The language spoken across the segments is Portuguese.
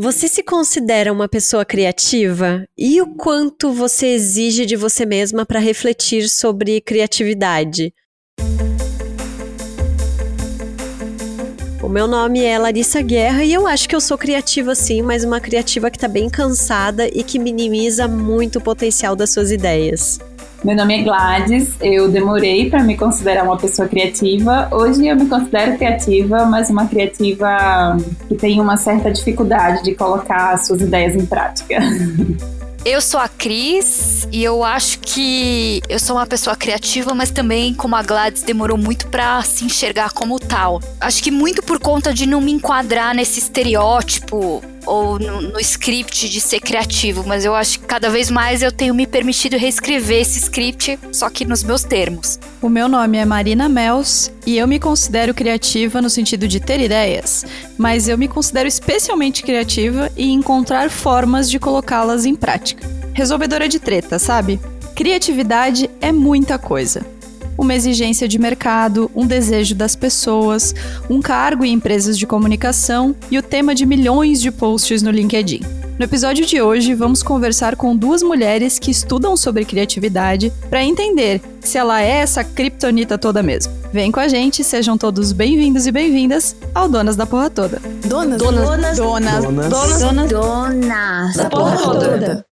Você se considera uma pessoa criativa? E o quanto você exige de você mesma para refletir sobre criatividade? O meu nome é Larissa Guerra e eu acho que eu sou criativa sim, mas uma criativa que está bem cansada e que minimiza muito o potencial das suas ideias. Meu nome é Gladys, eu demorei para me considerar uma pessoa criativa. Hoje eu me considero criativa, mas uma criativa que tem uma certa dificuldade de colocar suas ideias em prática. Eu sou a Cris e eu acho que eu sou uma pessoa criativa, mas também, como a Gladys, demorou muito para se enxergar como tal. Acho que muito por conta de não me enquadrar nesse estereótipo ou no, no, script de ser criativo, mas eu acho que cada vez mais eu tenho me permitido reescrever esse script, só que nos meus termos. O meu nome é Marina Mels e eu me considero criativa no sentido de ter ideias, mas eu me considero especialmente criativa em encontrar formas de colocá-las em prática. Resolvedora de treta, sabe? Criatividade é muita coisa uma exigência de mercado, um desejo das pessoas, um cargo em empresas de comunicação e o tema de milhões de posts no LinkedIn. No episódio de hoje, vamos conversar com duas mulheres que estudam sobre criatividade para entender se ela é essa criptonita toda mesmo. Vem com a gente, sejam todos bem-vindos e bem-vindas ao Donas da Porra Toda. Donas, donas, donas, donas, donas, donas, donas, donas da Porra Toda.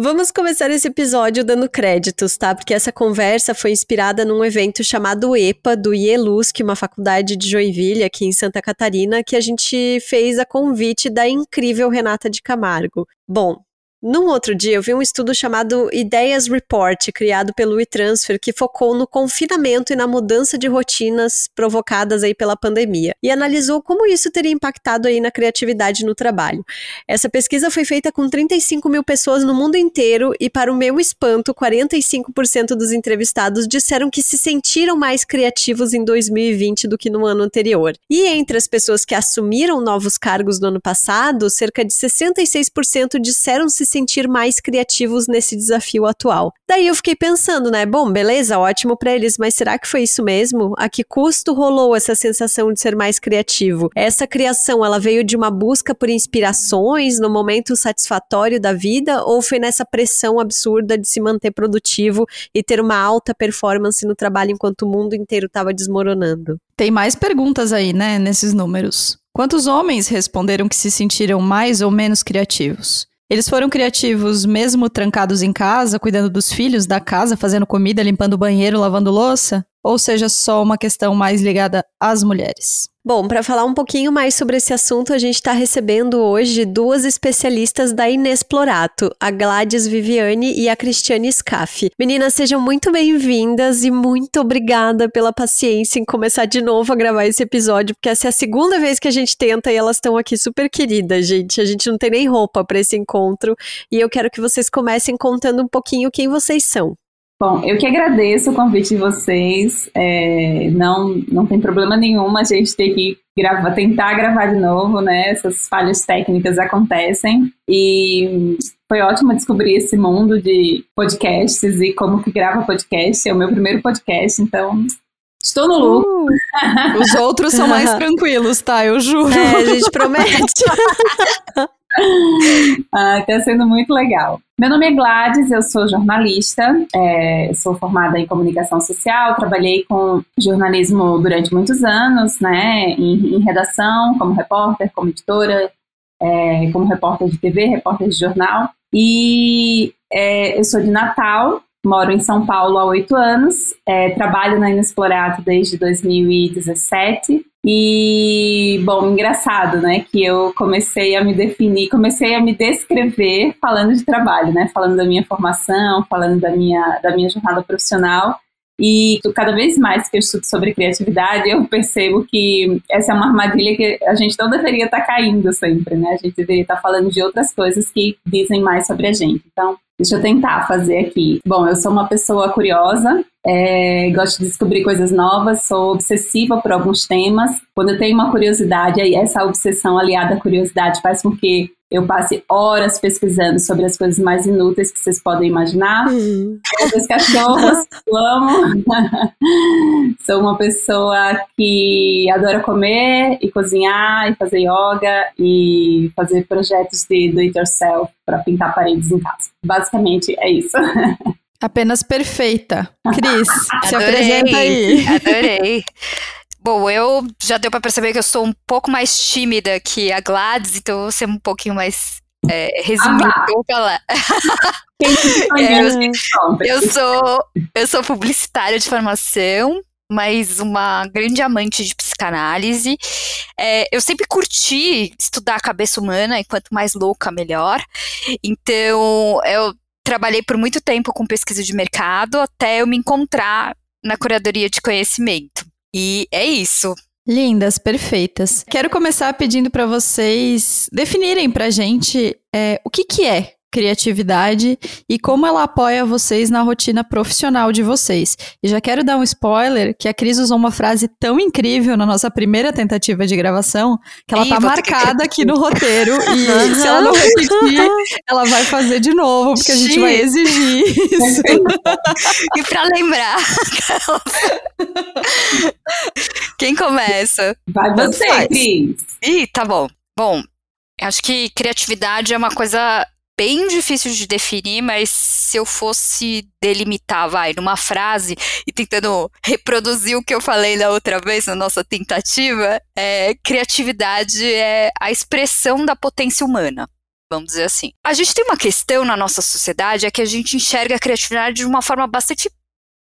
Vamos começar esse episódio dando créditos, tá? Porque essa conversa foi inspirada num evento chamado EPA, do IELUS, que é uma faculdade de Joinville, aqui em Santa Catarina, que a gente fez a convite da incrível Renata de Camargo. Bom, num outro dia, eu vi um estudo chamado Ideias Report, criado pelo eTransfer, que focou no confinamento e na mudança de rotinas provocadas aí pela pandemia, e analisou como isso teria impactado aí na criatividade no trabalho. Essa pesquisa foi feita com 35 mil pessoas no mundo inteiro e, para o meu espanto, 45% dos entrevistados disseram que se sentiram mais criativos em 2020 do que no ano anterior. E entre as pessoas que assumiram novos cargos no ano passado, cerca de 66% disseram se sentir mais criativos nesse desafio atual. Daí eu fiquei pensando, né? Bom, beleza, ótimo para eles, mas será que foi isso mesmo? A que custo rolou essa sensação de ser mais criativo? Essa criação, ela veio de uma busca por inspirações no momento satisfatório da vida ou foi nessa pressão absurda de se manter produtivo e ter uma alta performance no trabalho enquanto o mundo inteiro estava desmoronando? Tem mais perguntas aí, né, nesses números. Quantos homens responderam que se sentiram mais ou menos criativos? Eles foram criativos mesmo trancados em casa, cuidando dos filhos, da casa, fazendo comida, limpando o banheiro, lavando louça? Ou seja, só uma questão mais ligada às mulheres? Bom, para falar um pouquinho mais sobre esse assunto, a gente está recebendo hoje duas especialistas da Inexplorato, a Gladys Viviane e a Cristiane Scaff. Meninas, sejam muito bem-vindas e muito obrigada pela paciência em começar de novo a gravar esse episódio, porque essa é a segunda vez que a gente tenta e elas estão aqui super queridas, gente. A gente não tem nem roupa para esse encontro e eu quero que vocês comecem contando um pouquinho quem vocês são. Bom, eu que agradeço o convite de vocês. É, não, não tem problema nenhum a gente ter que gravar, tentar gravar de novo, né? Essas falhas técnicas acontecem. E foi ótimo descobrir esse mundo de podcasts e como que grava podcast. É o meu primeiro podcast, então Estou no lucro. Uh, os outros são mais tranquilos, tá? Eu juro. É, a gente promete. ah, tá sendo muito legal. Meu nome é Gladys, eu sou jornalista, é, sou formada em comunicação social, trabalhei com jornalismo durante muitos anos, né, em, em redação, como repórter, como editora, é, como repórter de TV, repórter de jornal. E é, eu sou de Natal, moro em São Paulo há oito anos, é, trabalho na Inexplorato desde 2017 e, bom, engraçado, né, que eu comecei a me definir, comecei a me descrever falando de trabalho, né, falando da minha formação, falando da minha, da minha jornada profissional. E cada vez mais que eu estudo sobre criatividade, eu percebo que essa é uma armadilha que a gente não deveria estar caindo sempre, né? A gente deveria estar falando de outras coisas que dizem mais sobre a gente. Então, deixa eu tentar fazer aqui. Bom, eu sou uma pessoa curiosa, é, gosto de descobrir coisas novas, sou obsessiva por alguns temas. Quando eu tenho uma curiosidade, aí essa obsessão aliada à curiosidade faz com que eu passe horas pesquisando sobre as coisas mais inúteis que vocês podem imaginar. Uhum. Os cachorros, eu amo. Sou uma pessoa que adora comer e cozinhar e fazer yoga e fazer projetos de do it yourself para pintar paredes em casa. Basicamente é isso. Apenas perfeita. Cris, se apresenta aí. Adorei. Bom, eu já deu para perceber que eu sou um pouco mais tímida que a Gladys, então eu vou ser um pouquinho mais é, resumida. Ah, vou falar. é, eu, eu, sou, eu sou publicitária de formação, mas uma grande amante de psicanálise. É, eu sempre curti estudar a cabeça humana, e quanto mais louca, melhor. Então, eu trabalhei por muito tempo com pesquisa de mercado até eu me encontrar na curadoria de conhecimento. E é isso. Lindas, perfeitas. Quero começar pedindo para vocês definirem para a gente é, o que, que é criatividade e como ela apoia vocês na rotina profissional de vocês. E já quero dar um spoiler que a Cris usou uma frase tão incrível na nossa primeira tentativa de gravação que ela Ih, tá marcada aqui no roteiro e se ela não repetir, ela vai fazer de novo, porque a gente vai exigir isso. e para lembrar, quem começa? Vai você, Cris. Ih, tá bom. Bom, acho que criatividade é uma coisa bem difícil de definir, mas se eu fosse delimitar, vai, numa frase e tentando reproduzir o que eu falei da outra vez na nossa tentativa, é, criatividade é a expressão da potência humana. Vamos dizer assim. A gente tem uma questão na nossa sociedade é que a gente enxerga a criatividade de uma forma bastante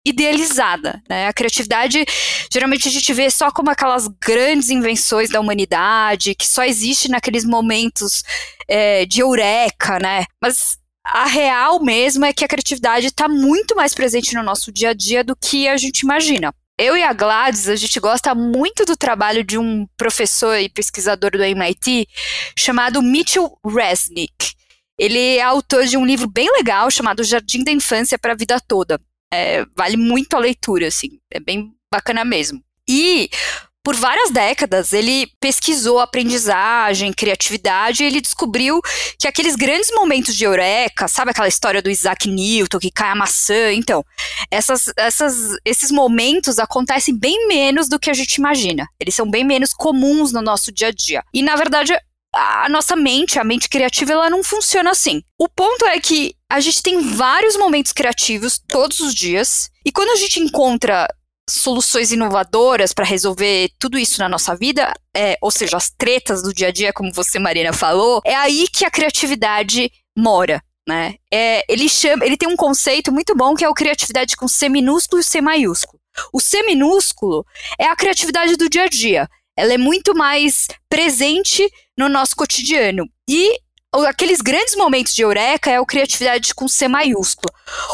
idealizada. Né? A criatividade, geralmente a gente vê só como aquelas grandes invenções da humanidade, que só existe naqueles momentos é, de eureka, né? Mas a real mesmo é que a criatividade está muito mais presente no nosso dia a dia do que a gente imagina. Eu e a Gladys, a gente gosta muito do trabalho de um professor e pesquisador do MIT chamado Mitchell Resnick. Ele é autor de um livro bem legal chamado Jardim da Infância para a Vida Toda. É, vale muito a leitura, assim, é bem bacana mesmo. E por várias décadas ele pesquisou aprendizagem, criatividade, e ele descobriu que aqueles grandes momentos de eureka, sabe aquela história do Isaac Newton que cai a maçã, então, essas, essas, esses momentos acontecem bem menos do que a gente imagina. Eles são bem menos comuns no nosso dia a dia. E na verdade a nossa mente, a mente criativa, ela não funciona assim. O ponto é que a gente tem vários momentos criativos todos os dias, e quando a gente encontra soluções inovadoras para resolver tudo isso na nossa vida, é, ou seja, as tretas do dia a dia, como você, Marina, falou, é aí que a criatividade mora. Né? É, ele, chama, ele tem um conceito muito bom que é o criatividade com C minúsculo e C maiúsculo. O C minúsculo é a criatividade do dia a dia. Ela é muito mais presente no nosso cotidiano. E aqueles grandes momentos de eureka é o criatividade com C maiúsculo.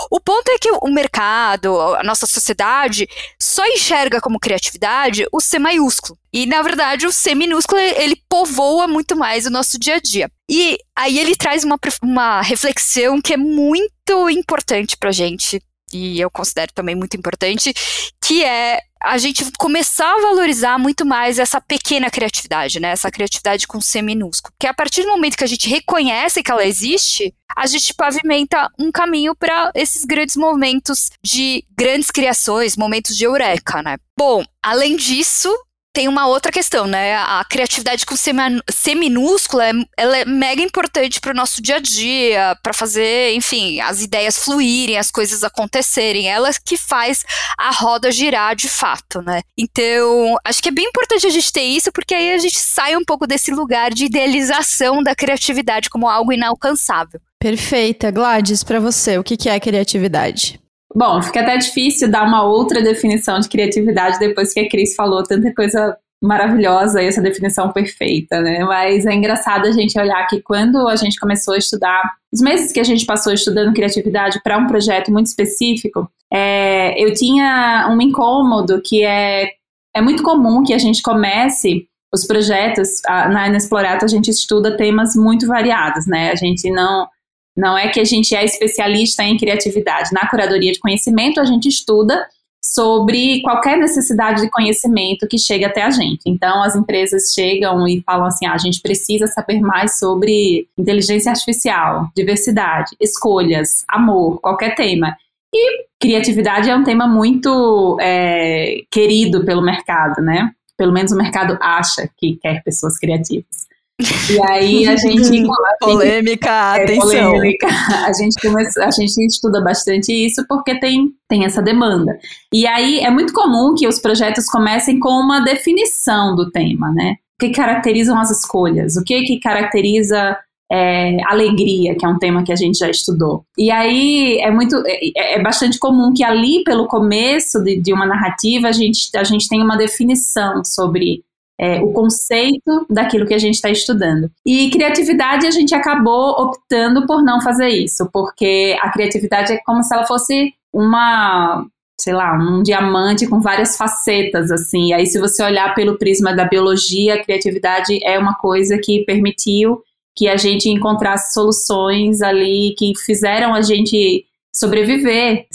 O ponto é que o mercado, a nossa sociedade, só enxerga como criatividade o C maiúsculo. E, na verdade, o C minúsculo, ele povoa muito mais o nosso dia a dia. E aí ele traz uma, uma reflexão que é muito importante pra gente, e eu considero também muito importante, que é a gente começar a valorizar muito mais essa pequena criatividade, né? Essa criatividade com C minúsculo. Porque a partir do momento que a gente reconhece que ela existe, a gente pavimenta um caminho para esses grandes momentos de grandes criações, momentos de eureka, né? Bom, além disso, tem uma outra questão, né? A criatividade com C minúscula, é, ela é mega importante para o nosso dia a dia, para fazer, enfim, as ideias fluírem, as coisas acontecerem. Ela que faz a roda girar de fato, né? Então, acho que é bem importante a gente ter isso, porque aí a gente sai um pouco desse lugar de idealização da criatividade como algo inalcançável. Perfeita. Gladys, para você, o que é criatividade? Bom, fica até difícil dar uma outra definição de criatividade depois que a Cris falou tanta coisa maravilhosa e essa definição perfeita, né? Mas é engraçado a gente olhar que quando a gente começou a estudar, os meses que a gente passou estudando criatividade para um projeto muito específico, é, eu tinha um incômodo que é, é muito comum que a gente comece os projetos, a, na Inexplorato a gente estuda temas muito variados, né? A gente não não é que a gente é especialista em criatividade. Na curadoria de conhecimento, a gente estuda sobre qualquer necessidade de conhecimento que chegue até a gente. Então, as empresas chegam e falam assim: ah, a gente precisa saber mais sobre inteligência artificial, diversidade, escolhas, amor, qualquer tema. E criatividade é um tema muito é, querido pelo mercado, né? Pelo menos o mercado acha que quer pessoas criativas. E aí a gente. polêmica, é, atenção. Polêmica. A gente, começa, a gente estuda bastante isso porque tem, tem essa demanda. E aí é muito comum que os projetos comecem com uma definição do tema, né? O que caracterizam as escolhas? O que, que caracteriza é, alegria, que é um tema que a gente já estudou. E aí é muito, é, é bastante comum que ali pelo começo de, de, uma narrativa a gente, a gente tem uma definição sobre é, o conceito daquilo que a gente está estudando. E criatividade a gente acabou optando por não fazer isso, porque a criatividade é como se ela fosse uma sei lá, um diamante com várias facetas, assim. E aí, se você olhar pelo prisma da biologia, a criatividade é uma coisa que permitiu que a gente encontrasse soluções ali que fizeram a gente sobreviver,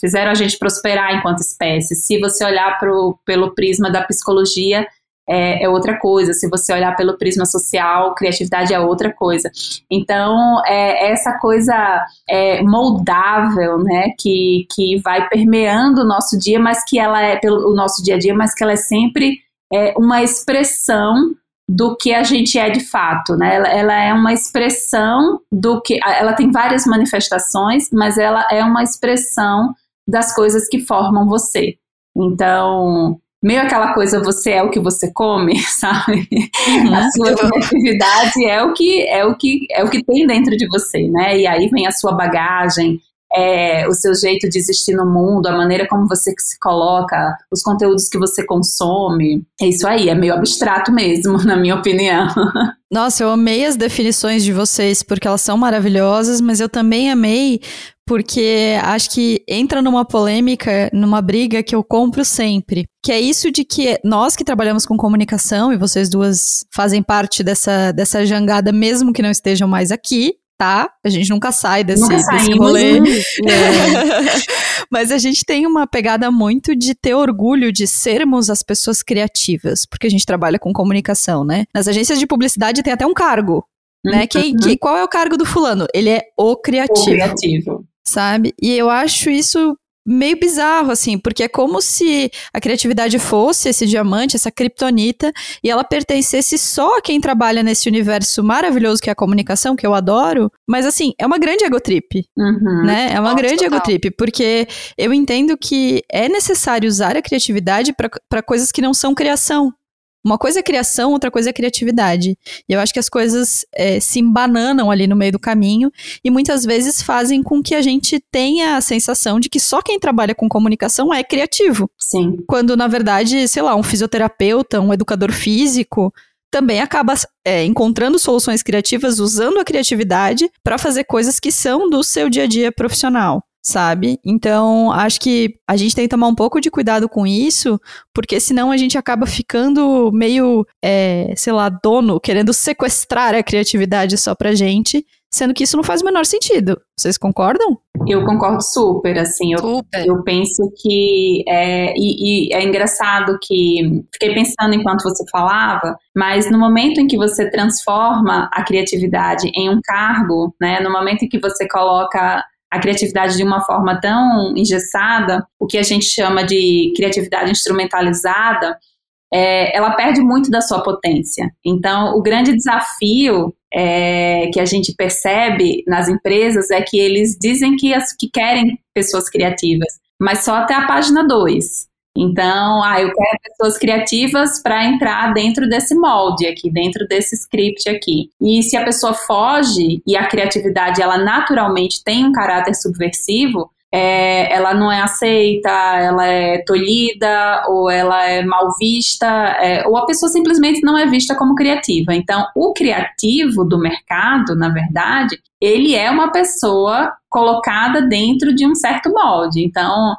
fizeram a gente prosperar enquanto espécie. Se você olhar pro, pelo prisma da psicologia, é, é, outra coisa. Se você olhar pelo prisma social, criatividade é outra coisa. Então, é essa coisa é, moldável, né, que, que vai permeando o nosso dia, mas que ela é pelo o nosso dia a dia, mas que ela é sempre é, uma expressão do que a gente é de fato, né? Ela, ela, é uma expressão do que. Ela tem várias manifestações, mas ela é uma expressão das coisas que formam você. Então, meio aquela coisa, você é o que você come, sabe? Uhum. A sua criatividade é o que é o que é o que tem dentro de você, né? E aí vem a sua bagagem, é, o seu jeito de existir no mundo, a maneira como você se coloca, os conteúdos que você consome. É isso aí, é meio abstrato mesmo, na minha opinião. Nossa, eu amei as definições de vocês, porque elas são maravilhosas, mas eu também amei porque acho que entra numa polêmica, numa briga que eu compro sempre. Que é isso de que nós que trabalhamos com comunicação, e vocês duas fazem parte dessa, dessa jangada, mesmo que não estejam mais aqui, tá? A gente nunca sai desse, nunca desse rolê. Né? Mas a gente tem uma pegada muito de ter orgulho de sermos as pessoas criativas, porque a gente trabalha com comunicação, né? Nas agências de publicidade tem até um cargo. Né? Uhum. Que, que, qual é o cargo do fulano? Ele é o criativo. O criativo. Sabe? E eu acho isso meio bizarro, assim, porque é como se a criatividade fosse esse diamante, essa criptonita, e ela pertencesse só a quem trabalha nesse universo maravilhoso que é a comunicação, que eu adoro, mas assim, é uma grande egotrip, uhum. né? É uma grande total. egotrip, porque eu entendo que é necessário usar a criatividade para coisas que não são criação, uma coisa é criação, outra coisa é criatividade. E eu acho que as coisas é, se embananam ali no meio do caminho e muitas vezes fazem com que a gente tenha a sensação de que só quem trabalha com comunicação é criativo. Sim. Quando, na verdade, sei lá, um fisioterapeuta, um educador físico, também acaba é, encontrando soluções criativas usando a criatividade para fazer coisas que são do seu dia a dia profissional sabe? Então, acho que a gente tem que tomar um pouco de cuidado com isso, porque senão a gente acaba ficando meio, é, sei lá, dono, querendo sequestrar a criatividade só pra gente, sendo que isso não faz o menor sentido. Vocês concordam? Eu concordo super, assim, eu, super. eu penso que, é, e, e é engraçado que, fiquei pensando enquanto você falava, mas no momento em que você transforma a criatividade em um cargo, né, no momento em que você coloca a criatividade de uma forma tão engessada, o que a gente chama de criatividade instrumentalizada, é, ela perde muito da sua potência. Então, o grande desafio é, que a gente percebe nas empresas é que eles dizem que, as, que querem pessoas criativas, mas só até a página 2. Então, ah, eu quero pessoas criativas para entrar dentro desse molde aqui, dentro desse script aqui. E se a pessoa foge e a criatividade ela naturalmente tem um caráter subversivo, é, ela não é aceita, ela é tolhida, ou ela é mal vista, é, ou a pessoa simplesmente não é vista como criativa. Então, o criativo do mercado, na verdade, ele é uma pessoa colocada dentro de um certo molde. Então,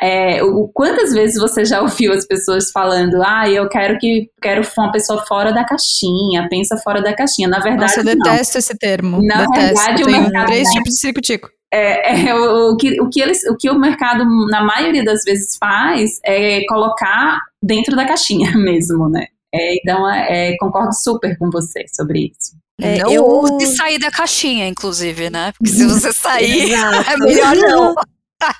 É, o, quantas vezes você já ouviu as pessoas falando, ah, eu quero que quero uma pessoa fora da caixinha, pensa fora da caixinha. Na verdade, Nossa, eu detesto não. esse termo. Na detesto. verdade, o Tem mercado três tá- tipos de circo-tico. É, é, o, o que, o, que eles, o que o mercado, na maioria das vezes, faz é colocar dentro da caixinha mesmo, né? É, então, é, concordo super com você sobre isso. É, não eu- ouse sair da caixinha, inclusive, né? Porque se você sair, é melhor não.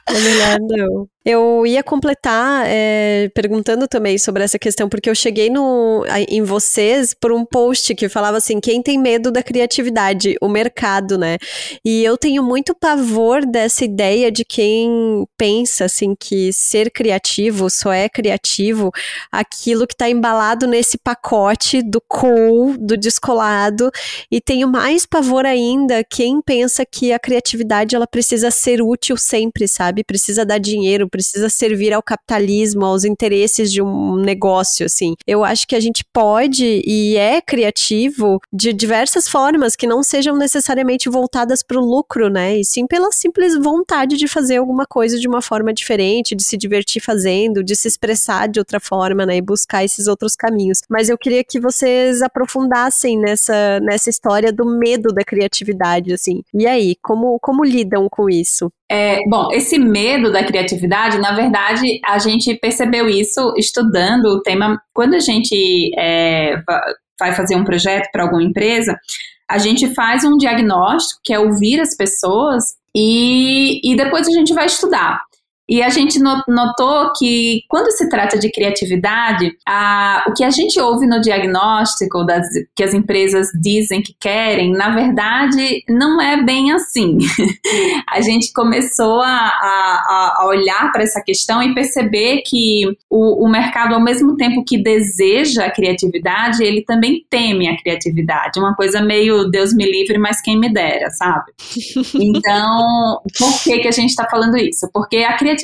É melhor não. Eu ia completar é, perguntando também sobre essa questão, porque eu cheguei no, em vocês por um post que falava assim: quem tem medo da criatividade? O mercado, né? E eu tenho muito pavor dessa ideia de quem pensa assim que ser criativo só é criativo aquilo que está embalado nesse pacote do cool, do descolado. E tenho mais pavor ainda quem pensa que a criatividade ela precisa ser útil sempre, sabe? Precisa dar dinheiro, precisa servir ao capitalismo, aos interesses de um negócio, assim. Eu acho que a gente pode e é criativo de diversas formas que não sejam necessariamente voltadas para o lucro, né? E sim pela simples vontade de fazer alguma coisa de uma forma diferente, de se divertir fazendo, de se expressar de outra forma, né? E buscar esses outros caminhos. Mas eu queria que vocês aprofundassem nessa, nessa história do medo da criatividade, assim. E aí, como, como lidam com isso? É, bom, esse medo da criatividade, na verdade, a gente percebeu isso estudando o tema. Quando a gente é, va- vai fazer um projeto para alguma empresa, a gente faz um diagnóstico, que é ouvir as pessoas, e, e depois a gente vai estudar. E a gente no- notou que, quando se trata de criatividade, a- o que a gente ouve no diagnóstico das, que as empresas dizem que querem, na verdade, não é bem assim. a gente começou a, a- a olhar para essa questão e perceber que o, o mercado, ao mesmo tempo que deseja a criatividade, ele também teme a criatividade. Uma coisa meio Deus me livre, mas quem me dera, sabe? Então, por que, que a gente está falando isso? Porque a criatividade,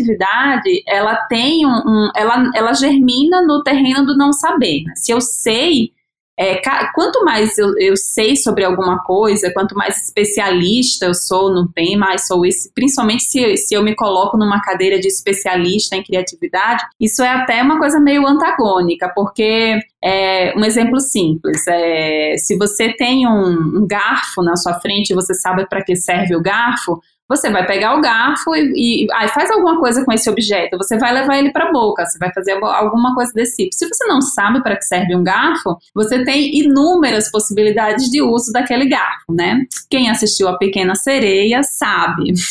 ela tem um. um- ela, ela germina no terreno do não saber. né? Se eu sei. é, quanto mais eu, eu sei sobre alguma coisa, quanto mais especialista eu sou no tema, mais sou esse, principalmente se, se eu me coloco numa cadeira de especialista em criatividade, isso é até uma coisa meio antagônica, porque é, um exemplo simples, é, se você tem um, um garfo na sua frente e você sabe para que serve o garfo, você vai pegar o garfo e, e faz alguma coisa com esse objeto. Você vai levar ele para a boca, você vai fazer alguma coisa desse tipo. Se você não sabe para que serve um garfo, você tem inúmeras possibilidades de uso daquele garfo, né? Quem assistiu a Pequena Sereia sabe.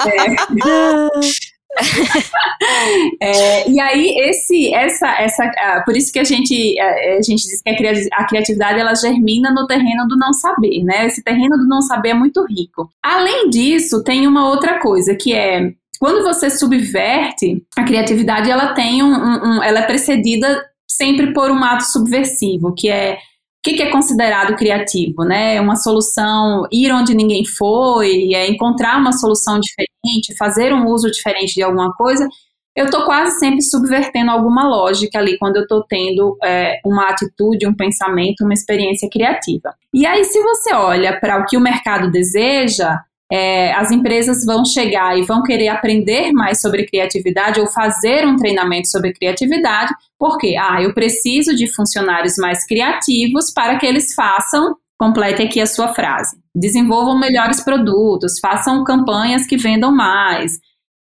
É, e aí esse, essa, essa, ah, por isso que a gente, a, a gente diz que a criatividade ela germina no terreno do não saber, né? Esse terreno do não saber é muito rico. Além disso, tem uma outra coisa que é quando você subverte a criatividade, ela tem um, um- um- ela é precedida sempre por um ato subversivo, que é o que, que é considerado criativo, né? Uma solução, ir onde ninguém foi, é encontrar uma solução diferente, fazer um uso diferente de alguma coisa. Eu estou quase sempre subvertendo alguma lógica ali quando eu estou tendo é, uma atitude, um pensamento, uma experiência criativa. E aí, se você olha para o que o mercado deseja, é, as empresas vão chegar e vão querer aprender mais sobre criatividade ou fazer um treinamento sobre criatividade, porque ah, eu preciso de funcionários mais criativos para que eles façam, complete aqui a sua frase, desenvolvam melhores produtos, façam campanhas que vendam mais,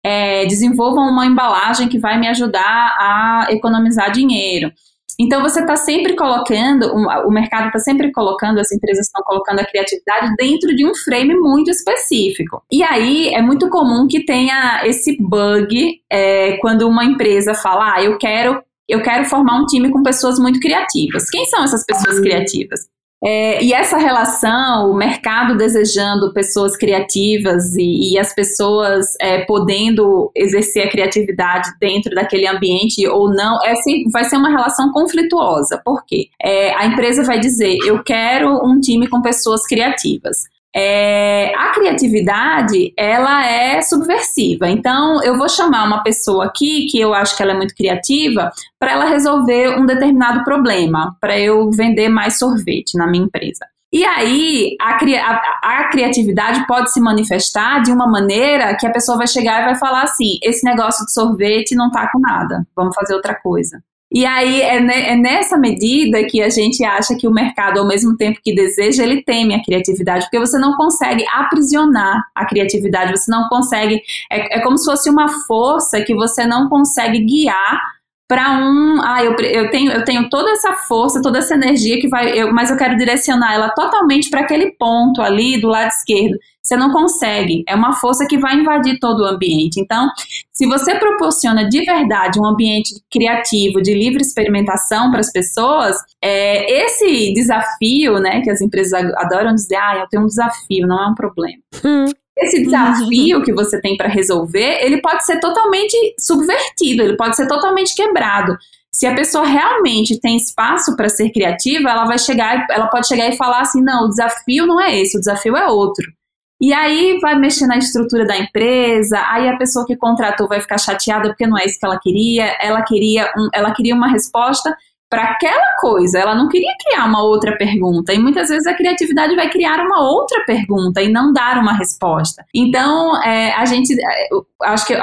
é, desenvolvam uma embalagem que vai me ajudar a economizar dinheiro. Então você está sempre colocando, o mercado está sempre colocando, as empresas estão colocando a criatividade dentro de um frame muito específico. E aí é muito comum que tenha esse bug é, quando uma empresa fala, ah, eu quero, eu quero formar um time com pessoas muito criativas. Quem são essas pessoas criativas? É, e essa relação, o mercado desejando pessoas criativas e, e as pessoas é, podendo exercer a criatividade dentro daquele ambiente ou não, é, vai ser uma relação conflituosa. Por quê? É, a empresa vai dizer: eu quero um time com pessoas criativas. É, a criatividade, ela é subversiva. Então, eu vou chamar uma pessoa aqui que eu acho que ela é muito criativa para ela resolver um determinado problema, para eu vender mais sorvete na minha empresa. E aí, a, a, a, criatividade pode se manifestar de uma maneira que a pessoa vai chegar e vai falar assim: esse negócio de sorvete não tá com nada, vamos fazer outra coisa. E aí é, ne, é, nessa medida que a gente acha que o mercado, ao mesmo tempo que deseja, ele teme a criatividade, porque você não consegue aprisionar a criatividade, você não consegue. É, é como se fosse uma força que você não consegue guiar para um, ah, eu, eu, tenho, eu tenho toda essa força, toda essa energia que vai, eu, mas eu quero direcionar ela totalmente para aquele ponto ali do lado esquerdo. Você não consegue. É uma força que vai invadir todo o ambiente. Então, se você proporciona de verdade um ambiente criativo, de livre experimentação para as pessoas, é, esse desafio, né, que as empresas adoram dizer, ah, eu tenho um desafio, não é um problema. Hum. Esse desafio que você tem para resolver, ele pode ser totalmente subvertido, ele pode ser totalmente quebrado. Se a pessoa realmente tem espaço para ser criativa, ela vai chegar, ela pode chegar e falar assim: não, o desafio não é esse, o desafio é outro. E aí vai mexer na estrutura da empresa, aí a pessoa que contratou vai ficar chateada porque não é isso que ela queria, ela queria, um, ela queria uma resposta para aquela coisa, ela não queria criar uma outra pergunta. E muitas vezes a criatividade vai criar uma outra pergunta e não dar uma resposta. Então, é, a gente, é, acho que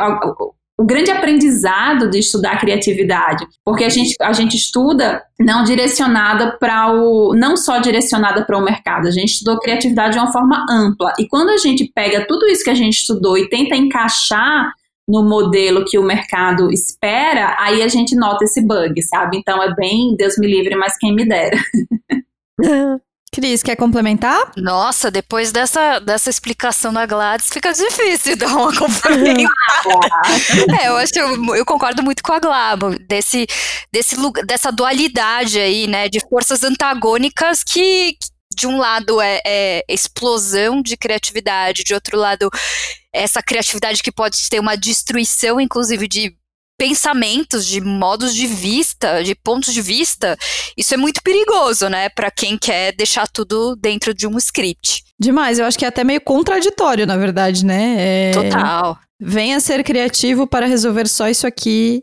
o grande aprendizado de estudar criatividade, porque a gente, a gente estuda não direcionada para o não só direcionada para o mercado, a gente estudou criatividade de uma forma ampla. E quando a gente pega tudo isso que a gente estudou e tenta encaixar no modelo que o mercado espera, aí a gente nota esse bug, sabe? Então é bem Deus me livre, mas quem me dera. Cris, quer complementar? Nossa, depois dessa, dessa explicação da Gladys, fica difícil dar uma complementada. é, eu acho que eu, eu, concordo muito com a Glabo, desse, desse, dessa dualidade aí, né, de forças antagônicas que, de um lado é, é explosão de criatividade, de outro lado essa criatividade que pode ter uma destruição, inclusive, de pensamentos, de modos de vista, de pontos de vista, isso é muito perigoso, né, para quem quer deixar tudo dentro de um script. Demais, eu acho que é até meio contraditório, na verdade, né? É... Total. Venha ser criativo para resolver só isso aqui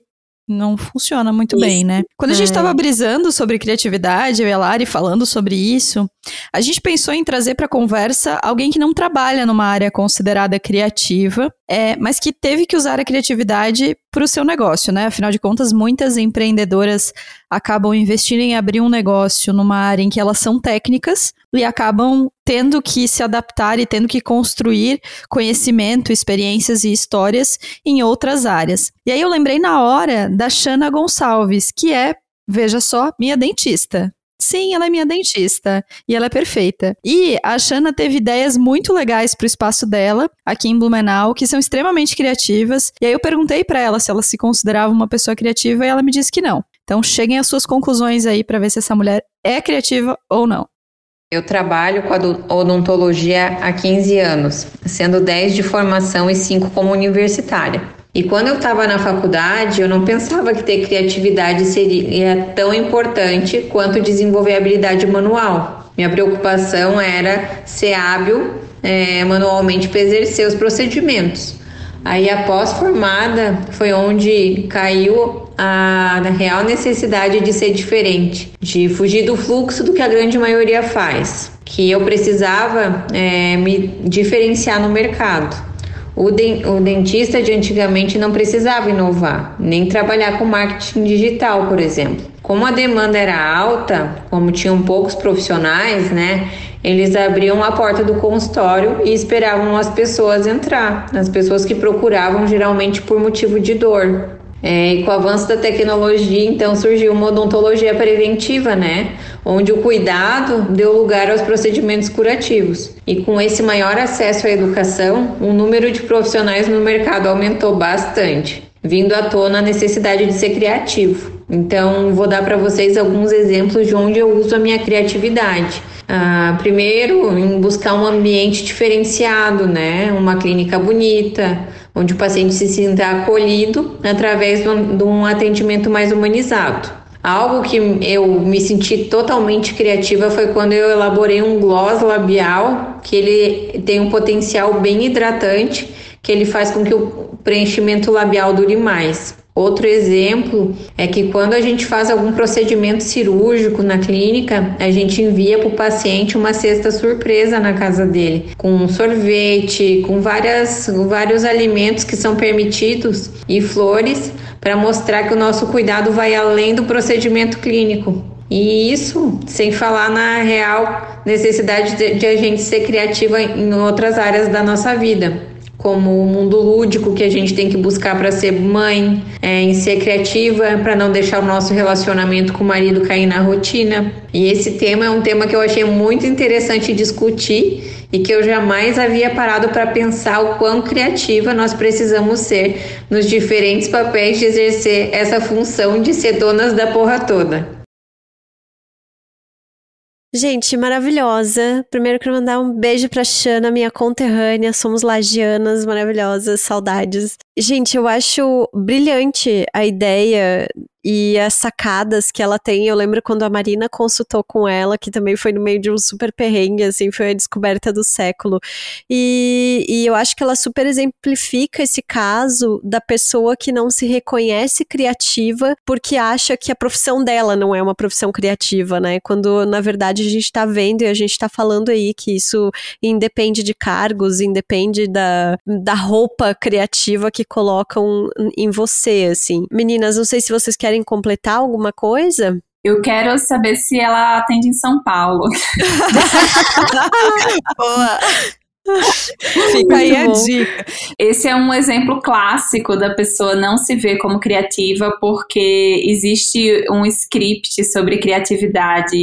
não funciona muito isso. bem, né? Quando a gente estava é. brisando sobre criatividade, eu e a Lari falando sobre isso, a gente pensou em trazer para a conversa alguém que não trabalha numa área considerada criativa, é, mas que teve que usar a criatividade para o seu negócio, né? Afinal de contas, muitas empreendedoras acabam investindo em abrir um negócio numa área em que elas são técnicas e acabam tendo que se adaptar e tendo que construir conhecimento, experiências e histórias em outras áreas. E aí eu lembrei na hora da Shana Gonçalves, que é, veja só, minha dentista. Sim, ela é minha dentista e ela é perfeita. E a Shana teve ideias muito legais pro espaço dela aqui em Blumenau, que são extremamente criativas. E aí eu perguntei para ela se ela se considerava uma pessoa criativa e ela me disse que não. Então cheguem às suas conclusões aí para ver se essa mulher é criativa ou não. Eu trabalho com a odontologia há 15 anos, sendo 10 de formação e 5 como universitária. E quando eu estava na faculdade, eu não pensava que ter criatividade seria tão importante quanto desenvolver habilidade manual. Minha preocupação era ser hábil é, manualmente para exercer os procedimentos. Aí, após formada, foi onde caiu a real necessidade de ser diferente, de fugir do fluxo do que a grande maioria faz, que eu precisava é, me diferenciar no mercado. O, de, o dentista de antigamente não precisava inovar, nem trabalhar com marketing digital, por exemplo. Como a demanda era alta, como tinham poucos profissionais, né? Eles abriam a porta do consultório e esperavam as pessoas entrar, as pessoas que procuravam geralmente por motivo de dor. É, e com o avanço da tecnologia, então surgiu uma odontologia preventiva, né? Onde o cuidado deu lugar aos procedimentos curativos. E com esse maior acesso à educação, o número de profissionais no mercado aumentou bastante, vindo à tona a necessidade de ser criativo. Então, vou dar para vocês alguns exemplos de onde eu uso a minha criatividade. Ah, primeiro, em buscar um ambiente diferenciado, né? Uma clínica bonita, onde o paciente se sinta acolhido através de um atendimento mais humanizado. Algo que eu me senti totalmente criativa foi quando eu elaborei um gloss labial, que ele tem um potencial bem hidratante, que ele faz com que o preenchimento labial dure mais. Outro exemplo é que quando a gente faz algum procedimento cirúrgico na clínica, a gente envia para o paciente uma cesta surpresa na casa dele, com sorvete, com várias, vários alimentos que são permitidos e flores para mostrar que o nosso cuidado vai além do procedimento clínico. E isso sem falar na real necessidade de, de a gente ser criativa em outras áreas da nossa vida como o mundo lúdico que a gente tem que buscar para ser mãe, é, em ser criativa, para não deixar o nosso relacionamento com o marido cair na rotina. E esse tema é um tema que eu achei muito interessante discutir e que eu jamais havia parado para pensar o quão criativa nós precisamos ser nos diferentes papéis de exercer essa função de ser donas da porra toda. Gente, maravilhosa. Primeiro quero mandar um beijo pra Xana, minha conterrânea. Somos lagianas maravilhosas, saudades. Gente, eu acho brilhante a ideia e as sacadas que ela tem. Eu lembro quando a Marina consultou com ela, que também foi no meio de um super perrengue, assim, foi a descoberta do século. E, e eu acho que ela super exemplifica esse caso da pessoa que não se reconhece criativa porque acha que a profissão dela não é uma profissão criativa, né? Quando na verdade a gente tá vendo e a gente tá falando aí que isso independe de cargos, independe da, da roupa criativa que colocam em você, assim. Meninas, não sei se vocês querem querem completar alguma coisa? Eu quero saber se ela atende em São Paulo. Boa! Fica aí a dica. Esse é um exemplo clássico da pessoa não se ver como criativa porque existe um script sobre criatividade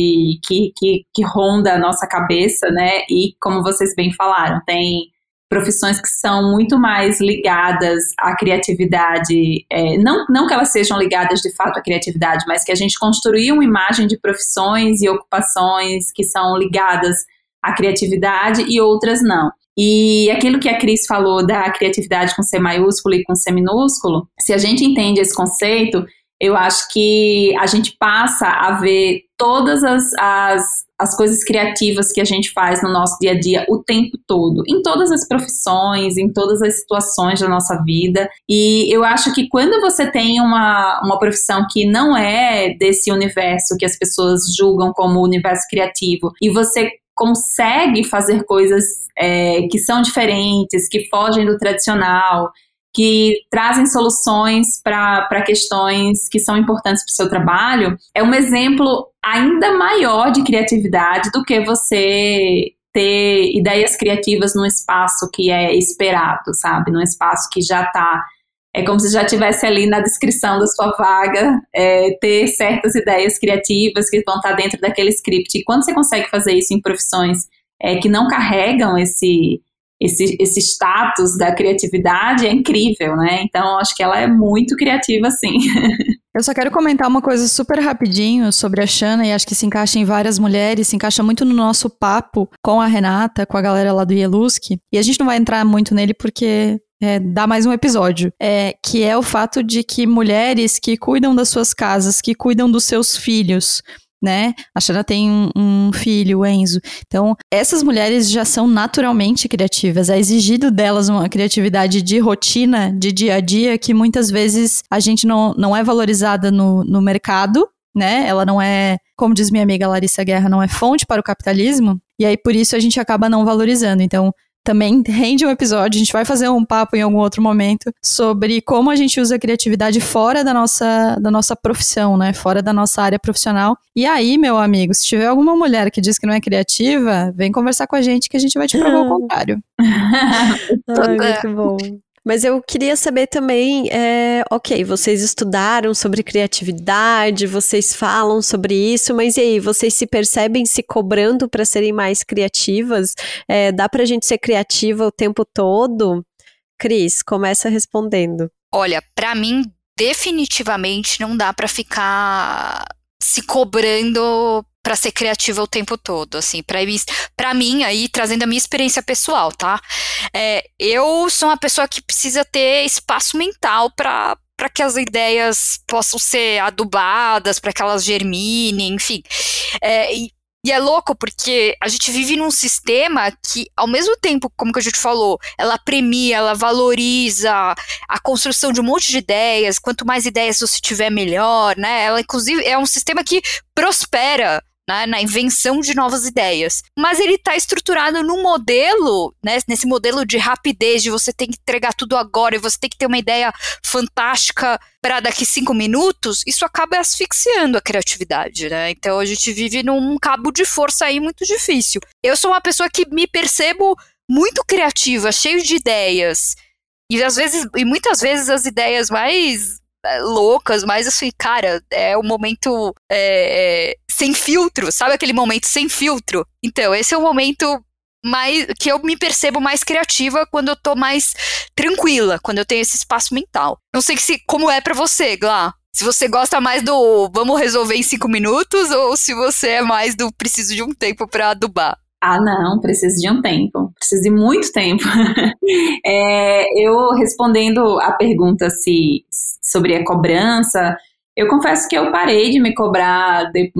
que, que, que ronda a nossa cabeça, né? E como vocês bem falaram, tem profissões que são muito mais ligadas à criatividade, é, não, não que elas sejam ligadas de fato à criatividade, mas que a gente construiu uma imagem de profissões e ocupações que são ligadas à criatividade e outras não. E aquilo que a Cris falou da criatividade com C maiúsculo e com C minúsculo, se a gente entende esse conceito, eu acho que a gente passa a ver todas as, as, as coisas criativas que a gente faz no nosso dia a dia o tempo todo, em todas as profissões, em todas as situações da nossa vida. E eu acho que quando você tem uma, uma profissão que não é desse universo que as pessoas julgam como universo criativo, e você consegue fazer coisas é, que são diferentes, que fogem do tradicional, que trazem soluções para questões que são importantes para o seu trabalho, é um exemplo ainda maior de criatividade do que você ter ideias criativas num espaço que é esperado, sabe? Num espaço que já está. É como se já tivesse ali na descrição da sua vaga é, ter certas ideias criativas que vão estar tá dentro daquele script. E quando você consegue fazer isso em profissões é, que não carregam esse, esse, esse status da criatividade é incrível, né? Então, acho que ela é muito criativa, sim. Eu só quero comentar uma coisa super rapidinho sobre a Shana e acho que se encaixa em várias mulheres, se encaixa muito no nosso papo com a Renata, com a galera lá do Ieluski. E a gente não vai entrar muito nele porque é, dá mais um episódio, é, que é o fato de que mulheres que cuidam das suas casas, que cuidam dos seus filhos, né? A Shana tem um, um, filho, o Enzo. Então, essas mulheres já são naturalmente criativas. É exigido delas uma criatividade de rotina, de dia a dia, que muitas vezes a gente não, não é valorizada no, no mercado, né? Ela não é, como diz minha amiga Larissa Guerra, não é fonte para o capitalismo. E aí, por isso, a gente acaba não valorizando. Então, também rende um episódio, a gente vai fazer um papo em algum outro momento sobre como a gente usa a criatividade fora da nossa, da nossa profissão, né? Fora da nossa área profissional. E aí, meu amigo, se tiver alguma mulher que diz que não é criativa, vem conversar com a gente que a gente vai te provar o contrário. Ai, muito bom. Mas eu queria saber também, é, ok, vocês estudaram sobre criatividade, vocês falam sobre isso, mas e aí, vocês se percebem se cobrando para serem mais criativas? É, dá pra gente ser criativa o tempo todo? Cris, começa respondendo. Olha, para mim, definitivamente não dá para ficar se cobrando para ser criativa o tempo todo, assim, para mim aí trazendo a minha experiência pessoal, tá? É, eu sou uma pessoa que precisa ter espaço mental para para que as ideias possam ser adubadas, para que elas germinem, enfim. É, e, E é louco porque a gente vive num sistema que, ao mesmo tempo, como que a gente falou, ela premia, ela valoriza a construção de um monte de ideias. Quanto mais ideias você tiver, melhor, né? Ela, inclusive, é um sistema que prospera né, na invenção de novas ideias. Mas ele está estruturado num modelo, né, nesse modelo de rapidez, de você ter que entregar tudo agora e você tem que ter uma ideia fantástica para daqui cinco minutos, isso acaba asfixiando a criatividade, né? Então a gente vive num cabo de força aí muito difícil. Eu sou uma pessoa que me percebo muito criativa, cheio de ideias. E às vezes, e muitas vezes as ideias mais loucas, mas assim, cara, é o um momento é, é, sem filtro, sabe aquele momento sem filtro? Então, esse é o momento mais que eu me percebo mais criativa quando eu tô mais tranquila, quando eu tenho esse espaço mental. Não sei se como é para você, Glá. Se você gosta mais do vamos resolver em cinco minutos ou se você é mais do preciso de um tempo para adubar. Ah, não, preciso de um tempo, preciso de muito tempo. é, eu respondendo a pergunta se sobre a cobrança, eu confesso que eu parei de me cobrar de,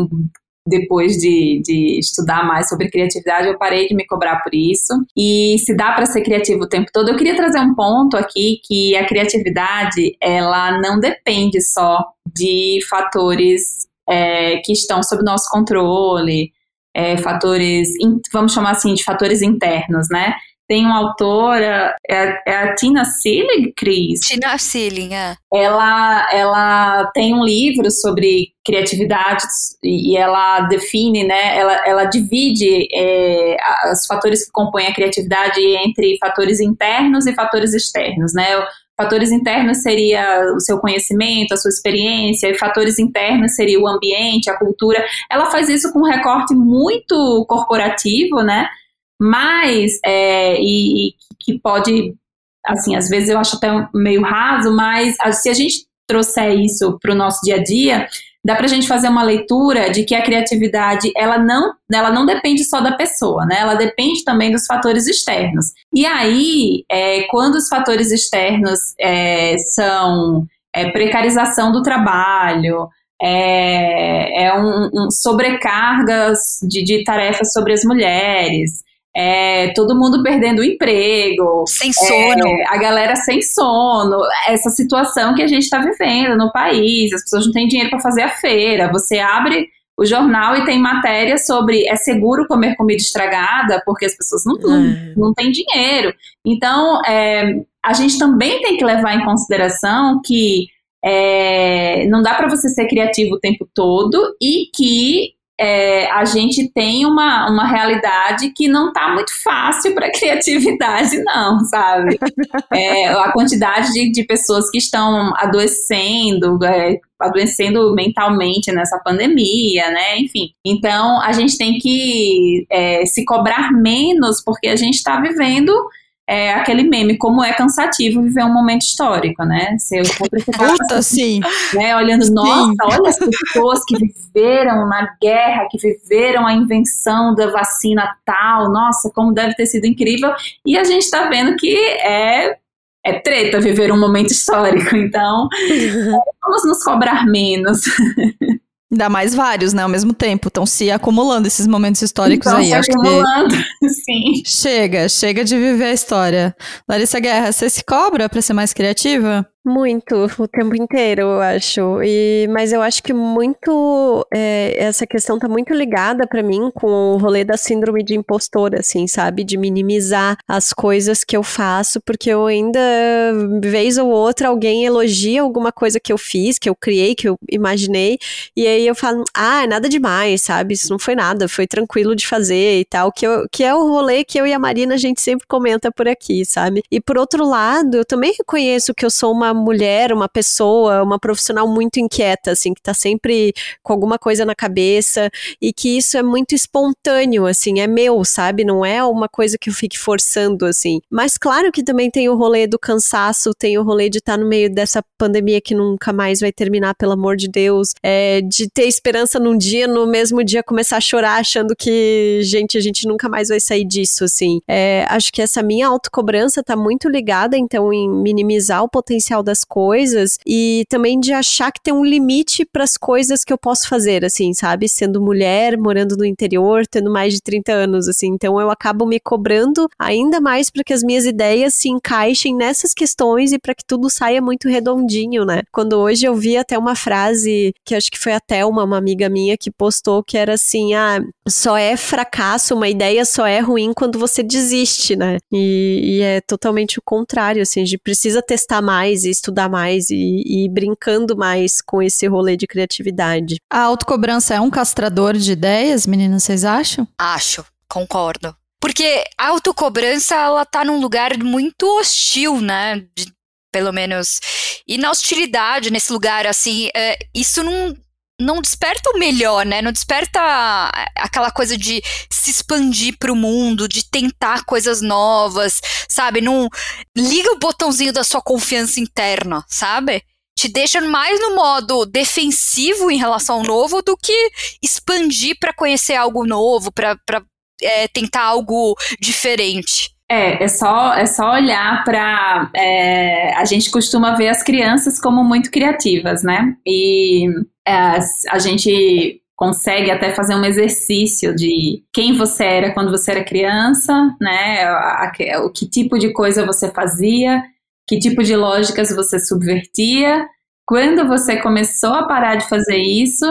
depois de, de, estudar mais sobre criatividade, eu parei de me cobrar por isso. E se dá para ser criativo o tempo todo, eu queria trazer um ponto aqui que a criatividade ela não depende só de fatores é, que estão sob nosso controle é, fatores, vamos chamar assim, de fatores internos, né? Tem uma autora, é, é a Tina Seelig, Cris? Tina Seelig, é. Ela, ela tem um livro sobre criatividade e ela define, né, ela, ela divide é, os fatores que compõem a criatividade entre fatores internos e fatores externos, né? Fatores internos seria o seu conhecimento, a sua experiência, e fatores internos seria o ambiente, a cultura. Ela faz isso com um recorte muito corporativo, né? Mas, é, e, e que pode, assim, às vezes eu acho até meio raso, mas se a gente trouxer isso para o nosso dia a dia, dá para a gente fazer uma leitura de que a criatividade ela não, ela não depende só da pessoa, né? Ela depende também dos fatores externos. E aí, é, quando os fatores externos é, são é, precarização do trabalho, é, é um, um sobrecargas de, de tarefas sobre as mulheres, é, todo mundo perdendo o emprego. Sem sono. É, a galera sem sono. Essa situação que a gente está vivendo no país. As pessoas não têm dinheiro para fazer a feira. Você abre o jornal e tem matéria sobre é seguro comer comida estragada porque as pessoas não, não, é. não têm dinheiro. Então, é, a gente também tem que levar em consideração que é, não dá para você ser criativo o tempo todo e que é, a gente tem uma, uma realidade que não está muito fácil para criatividade, não, sabe? É, a quantidade de, de pessoas que estão adoecendo, é, adoecendo mentalmente nessa pandemia, né? Enfim. Então, a gente tem que é, se cobrar menos porque a gente está vivendo é aquele meme, como é cansativo viver um momento histórico, né? Você Puta, assim, sim. Né, olhando, sim. nossa, olha as pessoas que viveram na guerra, que viveram a invenção da vacina tal, nossa, como deve ter sido incrível. E a gente tá vendo que é é treta viver um momento histórico, então vamos nos cobrar menos. Ainda mais vários, né, ao mesmo tempo. Estão se acumulando esses momentos históricos então, aí. Se acho acumulando, que... sim. Chega, chega de viver a história. Larissa Guerra, você se cobra para ser mais criativa? Muito, o tempo inteiro, eu acho. E, mas eu acho que muito. É, essa questão tá muito ligada para mim com o rolê da síndrome de impostora, assim, sabe? De minimizar as coisas que eu faço, porque eu ainda, vez ou outra, alguém elogia alguma coisa que eu fiz, que eu criei, que eu imaginei, e aí eu falo, ah, é nada demais, sabe? Isso não foi nada, foi tranquilo de fazer e tal. Que, eu, que é o rolê que eu e a Marina a gente sempre comenta por aqui, sabe? E por outro lado, eu também reconheço que eu sou uma mulher, uma pessoa, uma profissional muito inquieta, assim, que tá sempre com alguma coisa na cabeça e que isso é muito espontâneo, assim, é meu, sabe? Não é uma coisa que eu fique forçando, assim. Mas claro que também tem o rolê do cansaço, tem o rolê de estar tá no meio dessa pandemia que nunca mais vai terminar, pelo amor de Deus, é, de ter esperança num dia, no mesmo dia começar a chorar achando que, gente, a gente nunca mais vai sair disso, assim. É, acho que essa minha autocobrança tá muito ligada, então, em minimizar o potencial das coisas e também de achar que tem um limite para as coisas que eu posso fazer, assim, sabe? Sendo mulher, morando no interior, tendo mais de 30 anos, assim. Então eu acabo me cobrando ainda mais para que as minhas ideias se encaixem nessas questões e para que tudo saia muito redondinho, né? Quando hoje eu vi até uma frase que acho que foi até uma, uma amiga minha que postou que era assim: ah, só é fracasso, uma ideia só é ruim quando você desiste, né? E, e é totalmente o contrário, assim, a gente precisa testar mais e estudar mais e, e ir brincando mais com esse rolê de criatividade. A autocobrança é um castrador de ideias, meninas, vocês acham? Acho, concordo. Porque a autocobrança, ela tá num lugar muito hostil, né? De, pelo menos. E na hostilidade, nesse lugar, assim, é, isso não, não desperta o melhor, né? Não desperta aquela coisa de se expandir para o mundo, de tentar coisas novas, sabe? Não liga o botãozinho da sua confiança interna, sabe? Te deixa mais no modo defensivo em relação ao novo do que expandir para conhecer algo novo, para é, tentar algo diferente. É, é só, é só olhar para. É, a gente costuma ver as crianças como muito criativas, né? E é, a gente consegue até fazer um exercício de quem você era quando você era criança, né? O que tipo de coisa você fazia, que tipo de lógicas você subvertia. Quando você começou a parar de fazer isso,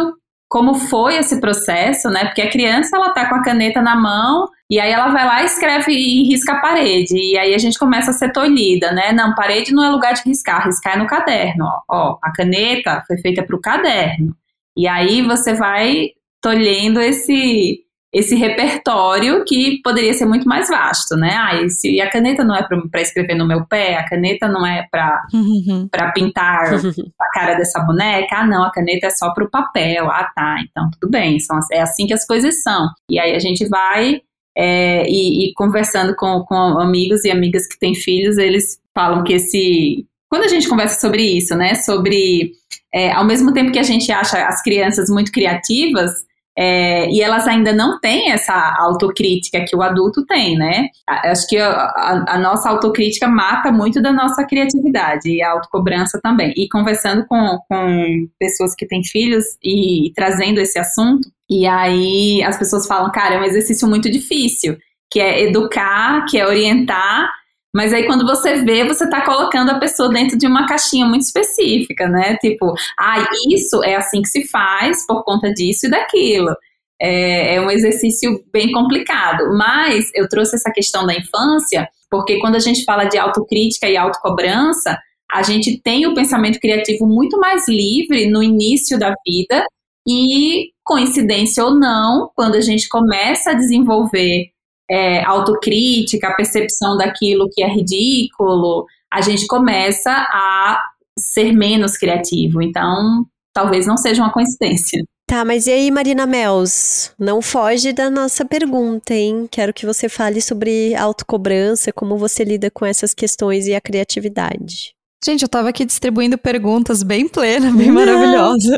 como foi esse processo, né? Porque a criança ela tá com a caneta na mão e aí ela vai lá, escreve e risca a parede. E aí a gente começa a ser tolhida, né? Não, parede não é lugar de riscar, riscar é no caderno. Ó, ó a caneta foi feita para o caderno. E aí você vai tolhendo esse esse repertório que poderia ser muito mais vasto, né? Ah, se a caneta não é para escrever no meu pé, a caneta não é para uhum. pintar a cara dessa boneca, ah, não, a caneta é só para o papel, ah, tá, então tudo bem, são, é assim que as coisas são. E aí a gente vai é, e, e, conversando com, com amigos e amigas que têm filhos, eles falam que esse. Quando a gente conversa sobre isso, né? Sobre. É, ao mesmo tempo que a gente acha as crianças muito criativas, é, e elas ainda não têm essa autocrítica que o adulto tem, né? Acho que a, a, nossa autocrítica mata muito da nossa criatividade e a autocobrança também. E conversando com, com pessoas que têm filhos e, e trazendo esse assunto, e aí as pessoas falam, cara, é um exercício muito difícil, que é educar, que é orientar, mas aí quando você vê, você está colocando a pessoa dentro de uma caixinha muito específica, né? Tipo, ah, isso é assim que se faz por conta disso e daquilo. É, é um exercício bem complicado. Mas eu trouxe essa questão da infância, porque quando a gente fala de autocrítica e autocobrança, a gente tem o pensamento criativo muito mais livre no início da vida e, coincidência ou não, quando a gente começa a desenvolver é, autocrítica, a percepção daquilo que é ridículo, a gente começa a ser menos criativo. Então, talvez não seja uma coincidência. Tá, mas e aí, Marina Mels? Não foge da nossa pergunta, hein? Quero que você fale sobre autocobrança, como você lida com essas questões e a criatividade. Gente, eu tava aqui distribuindo perguntas bem plena, bem maravilhosa.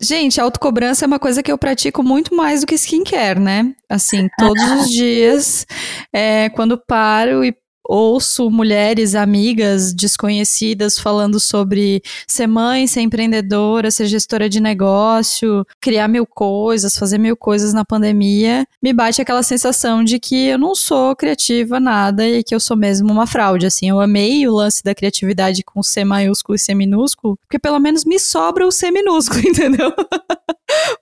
Gente, autocobrança é uma coisa que eu pratico muito mais do que skincare, né? Assim, todos os dias, é, quando paro e ouço mulheres, amigas, desconhecidas falando sobre ser mãe, ser empreendedora, ser gestora de negócio, criar mil coisas, fazer mil coisas na pandemia, me bate aquela sensação de que eu não sou criativa nada e que eu sou mesmo uma fraude. Assim, eu amei o lance da criatividade com C maiúsculo e C minúsculo, porque pelo menos me sobra o C minúsculo, entendeu?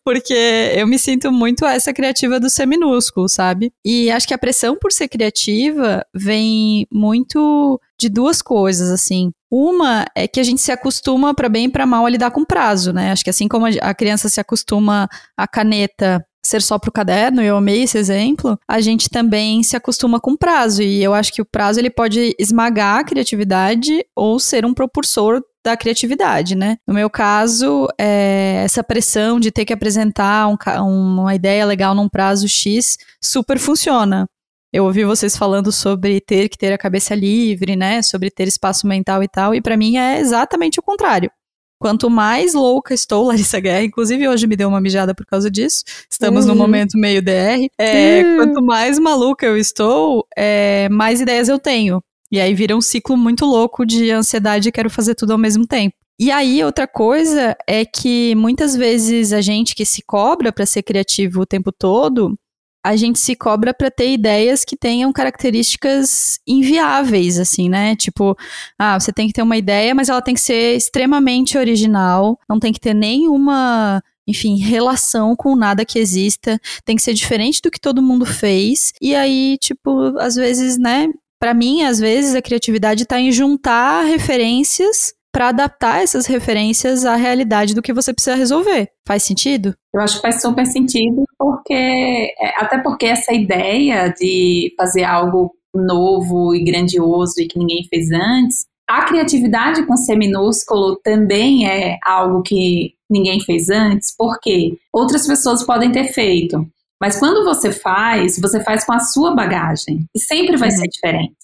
Porque eu me sinto muito essa criativa do C minúsculo, sabe? E acho que a pressão por ser criativa vem muito de duas coisas, assim. Uma é que a gente se acostuma para bem e para mal a lidar com prazo, né? Acho que assim como a criança se acostuma a caneta ser só para o caderno, eu amei esse exemplo, a gente também se acostuma com prazo. E eu acho que o prazo ele pode esmagar a criatividade ou ser um propulsor da criatividade, né? No meu caso, é, essa pressão de ter que apresentar um, uma ideia legal num prazo X super funciona. Eu ouvi vocês falando sobre ter que ter a cabeça livre, né? Sobre ter espaço mental e tal, e para mim é exatamente o contrário. Quanto mais louca estou, Larissa Guerra, inclusive hoje me deu uma mijada por causa disso, estamos uhum. num momento meio DR. É, uhum. Quanto mais maluca eu estou, é, mais ideias eu tenho. E aí vira um ciclo muito louco de ansiedade e quero fazer tudo ao mesmo tempo. E aí, outra coisa é que muitas vezes a gente que se cobra para ser criativo o tempo todo, a gente se cobra para ter ideias que tenham características inviáveis, assim, né? Tipo, ah, você tem que ter uma ideia, mas ela tem que ser extremamente original, não tem que ter nenhuma enfim, relação com nada que exista, tem que ser diferente do que todo mundo fez. E aí, tipo, às vezes, né, para mim, às vezes a criatividade está em juntar referências para adaptar essas referências à realidade do que você precisa resolver. Faz sentido? Eu acho que faz super sentido, porque é, até porque essa ideia de fazer algo novo e grandioso e que ninguém fez antes, a criatividade com C minúsculo também é algo que ninguém fez antes, porque outras pessoas podem ter feito. Mas quando você faz, você faz com a sua bagagem. E sempre vai uhum. ser diferente.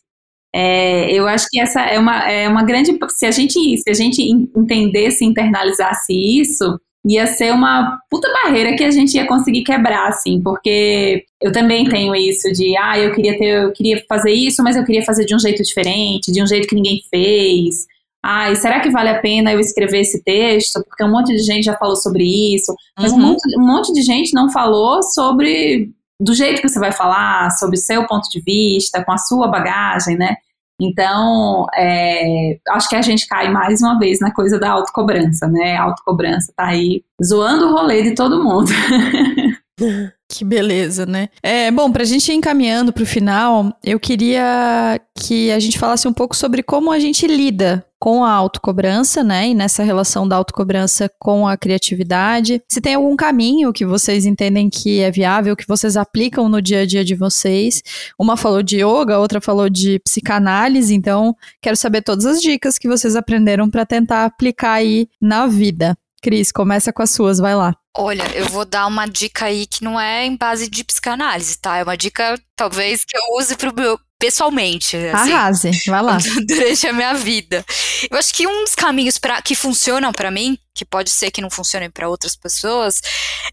É, eu acho que essa é uma, é uma grande. Se a gente, se a gente entendesse, internalizasse isso, ia ser uma puta barreira que a gente ia conseguir quebrar, assim, porque eu também tenho isso de, ah, eu queria ter, eu queria fazer isso, mas eu queria fazer de um jeito diferente, de um jeito que ninguém fez. Ah, e será que vale a pena eu escrever esse texto? Porque um monte de gente já falou sobre isso, mas uhum. um, monte, um monte de gente não falou sobre do jeito que você vai falar, sobre o seu ponto de vista, com a sua bagagem, né? Então, é, acho que a gente cai mais uma vez na coisa da autocobrança, né? A autocobrança tá aí zoando o rolê de todo mundo. Que beleza, né? É, bom, para a gente ir encaminhando para o final, eu queria que a gente falasse um pouco sobre como a gente lida com a autocobrança, né? E nessa relação da autocobrança com a criatividade. Se tem algum caminho que vocês entendem que é viável, que vocês aplicam no dia a dia de vocês. Uma falou de yoga, outra falou de psicanálise, então quero saber todas as dicas que vocês aprenderam para tentar aplicar aí na vida. Cris, começa com as suas, vai lá. Olha, eu vou dar uma dica aí que não é em base de psicanálise, tá? É uma dica, talvez, que eu use pro meu, pessoalmente. Assim, Arrase, vai lá. Durante a minha vida. Eu acho que dos caminhos pra, que funcionam para mim, que pode ser que não funcionem para outras pessoas,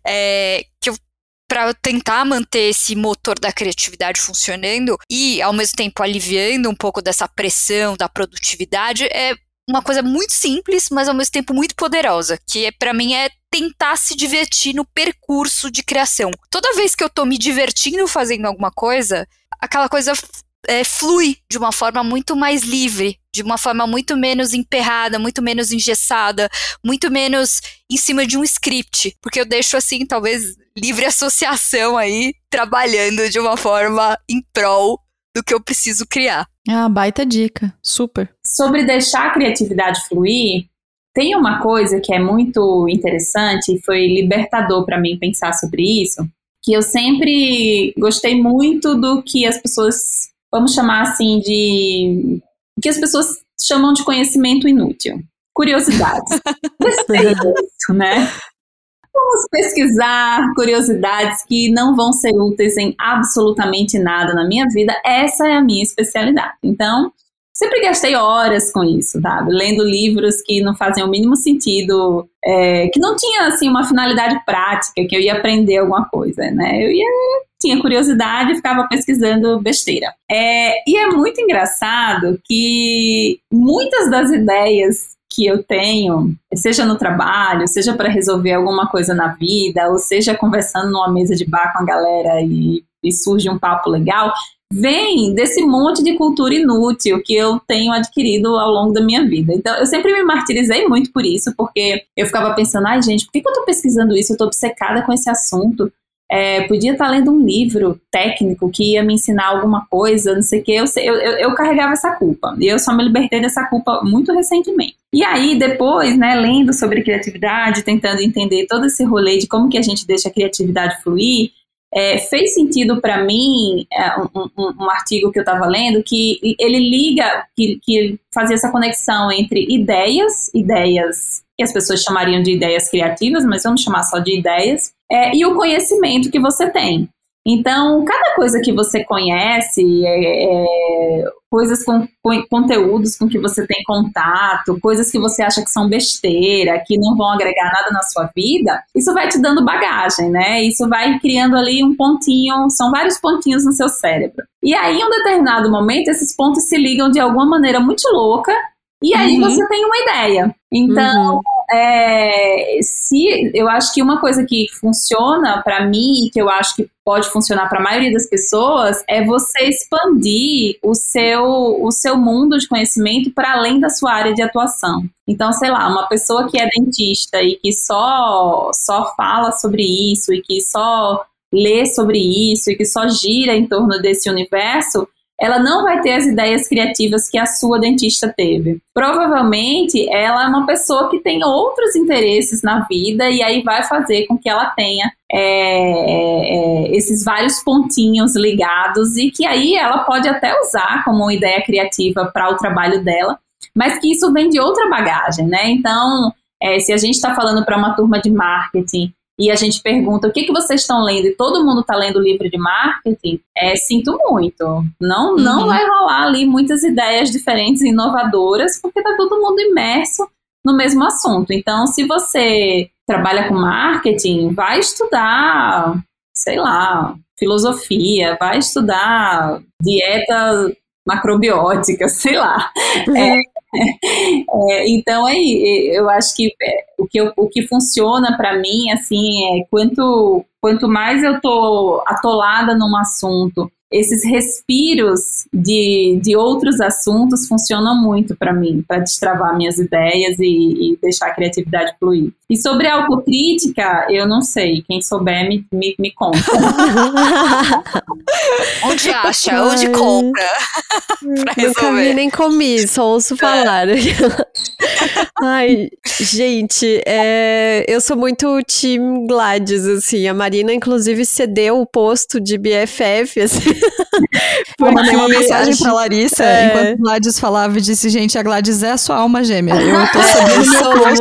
é que eu para tentar manter esse motor da criatividade funcionando e ao mesmo tempo aliviando um pouco dessa pressão da produtividade é uma coisa muito simples, mas ao mesmo tempo muito poderosa, que é, para mim é tentar se divertir no percurso de criação. Toda vez que eu tô me divertindo fazendo alguma coisa, aquela coisa é, flui de uma forma muito mais livre, de uma forma muito menos emperrada, muito menos engessada, muito menos em cima de um script, porque eu deixo assim, talvez livre associação aí, trabalhando de uma forma em prol do que eu preciso criar. Ah, baita dica. Super. Sobre deixar a criatividade fluir, tem uma coisa que é muito interessante e foi libertador para mim pensar sobre isso, que eu sempre gostei muito do que as pessoas, vamos chamar assim de o que as pessoas chamam de conhecimento inútil. Curiosidades. Gostei disso, né? Vamos pesquisar curiosidades que não vão ser úteis em absolutamente nada na minha vida. Essa é a minha especialidade. Então, sempre gastei horas com isso? Lendo livros que não fazem o mínimo sentido, é, que não tinha, assim, uma finalidade prática, que eu ia aprender alguma coisa, né? Eu ia tinha curiosidade e ficava pesquisando besteira. É, e é muito engraçado que muitas das ideias que eu tenho, seja no trabalho, seja para resolver alguma coisa na vida, ou seja conversando numa mesa de bar com a galera e, e surge um papo legal, vem desse monte de cultura inútil que eu tenho adquirido ao longo da minha vida. Então, eu sempre me martirizei muito por isso, porque eu ficava pensando, ai gente, por que, que eu tô pesquisando isso? Eu tô obcecada com esse assunto. É, podia estar lendo um livro técnico que ia me ensinar alguma coisa, não sei o que, eu, eu, eu, carregava essa culpa. E eu só me libertei dessa culpa muito recentemente. E aí, depois, né, lendo sobre criatividade, tentando entender todo esse rolê de como que a gente deixa a criatividade fluir, é, fez sentido para mim é, um, um, um, artigo que eu estava lendo que ele liga, que, que fazia essa conexão entre ideias, ideias que as pessoas chamariam de ideias criativas, mas vamos chamar só de ideias, é, e o conhecimento que você tem. Então, cada coisa que você conhece, é, é, coisas com, com, conteúdos com que você tem contato, coisas que você acha que são besteira, que não vão agregar nada na sua vida, isso vai te dando bagagem, né? Isso vai criando ali um pontinho, são vários pontinhos no seu cérebro. E aí, em um determinado momento, esses pontos se ligam de alguma maneira muito louca e aí uhum. você tem uma ideia. Então, uhum. É, se eu acho que uma coisa que funciona para mim e que eu acho que pode funcionar para a maioria das pessoas é você expandir o seu o seu mundo de conhecimento para além da sua área de atuação. Então, sei lá, uma pessoa que é dentista e que só só fala sobre isso e que só lê sobre isso e que só gira em torno desse universo, ela não vai ter as ideias criativas que a sua dentista teve. Provavelmente ela é uma pessoa que tem outros interesses na vida e aí vai fazer com que ela tenha é, é, esses vários pontinhos ligados e que aí ela pode até usar como ideia criativa para o trabalho dela, mas que isso vem de outra bagagem, né? Então, é, se a gente está falando para uma turma de marketing e a gente pergunta o que, que vocês estão lendo e todo mundo está lendo livro de marketing, é, sinto muito. Não, uhum. não vai rolar ali muitas ideias diferentes e inovadoras, porque está todo mundo imerso no mesmo assunto. Então, se você trabalha com marketing, vai estudar, sei lá, filosofia, vai estudar dieta macrobiótica, sei lá. É, é, então aí eu acho que é, o que, eu, o que funciona para mim assim é quanto quanto mais eu tô atolada num assunto esses respiros de, de outros assuntos funcionam muito para mim, para destravar minhas ideias e, e, deixar a criatividade fluir. E sobre a autocrítica, eu não sei. Quem souber, me, me, me conta. Onde acha? Onde compra? pra Nunca vi nem comi, só ouço é. falar. Ai, gente, é, eu sou muito Team Gladys, assim. A Marina, inclusive, cedeu o posto de BFF, assim. Eu mandei uma mensagem acho... pra Larissa é... enquanto Gladys falava e disse: gente, a Gladys é a sua alma gêmea. Eu tô sabendo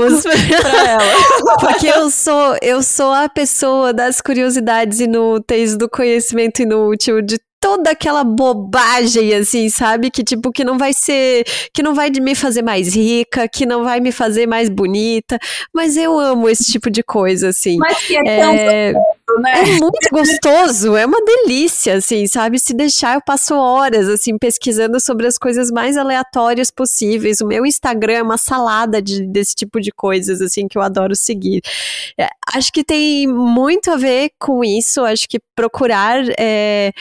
meu pra ela. Porque eu sou, eu sou a pessoa das curiosidades inúteis, do conhecimento inútil, de toda aquela bobagem, assim, sabe? Que tipo, que não vai ser, que não vai me fazer mais rica, que não vai me fazer mais bonita. Mas eu amo esse tipo de coisa, assim. Mas que é, tão é, gostoso, né? É muito gostoso, é uma delícia, assim, sabe? Se deixar, eu passo horas, assim, pesquisando sobre as coisas mais aleatórias possíveis. O meu Instagram é uma salada de, desse tipo de coisas, assim, que eu adoro seguir. É, acho que tem muito a ver com isso, acho que procurar é,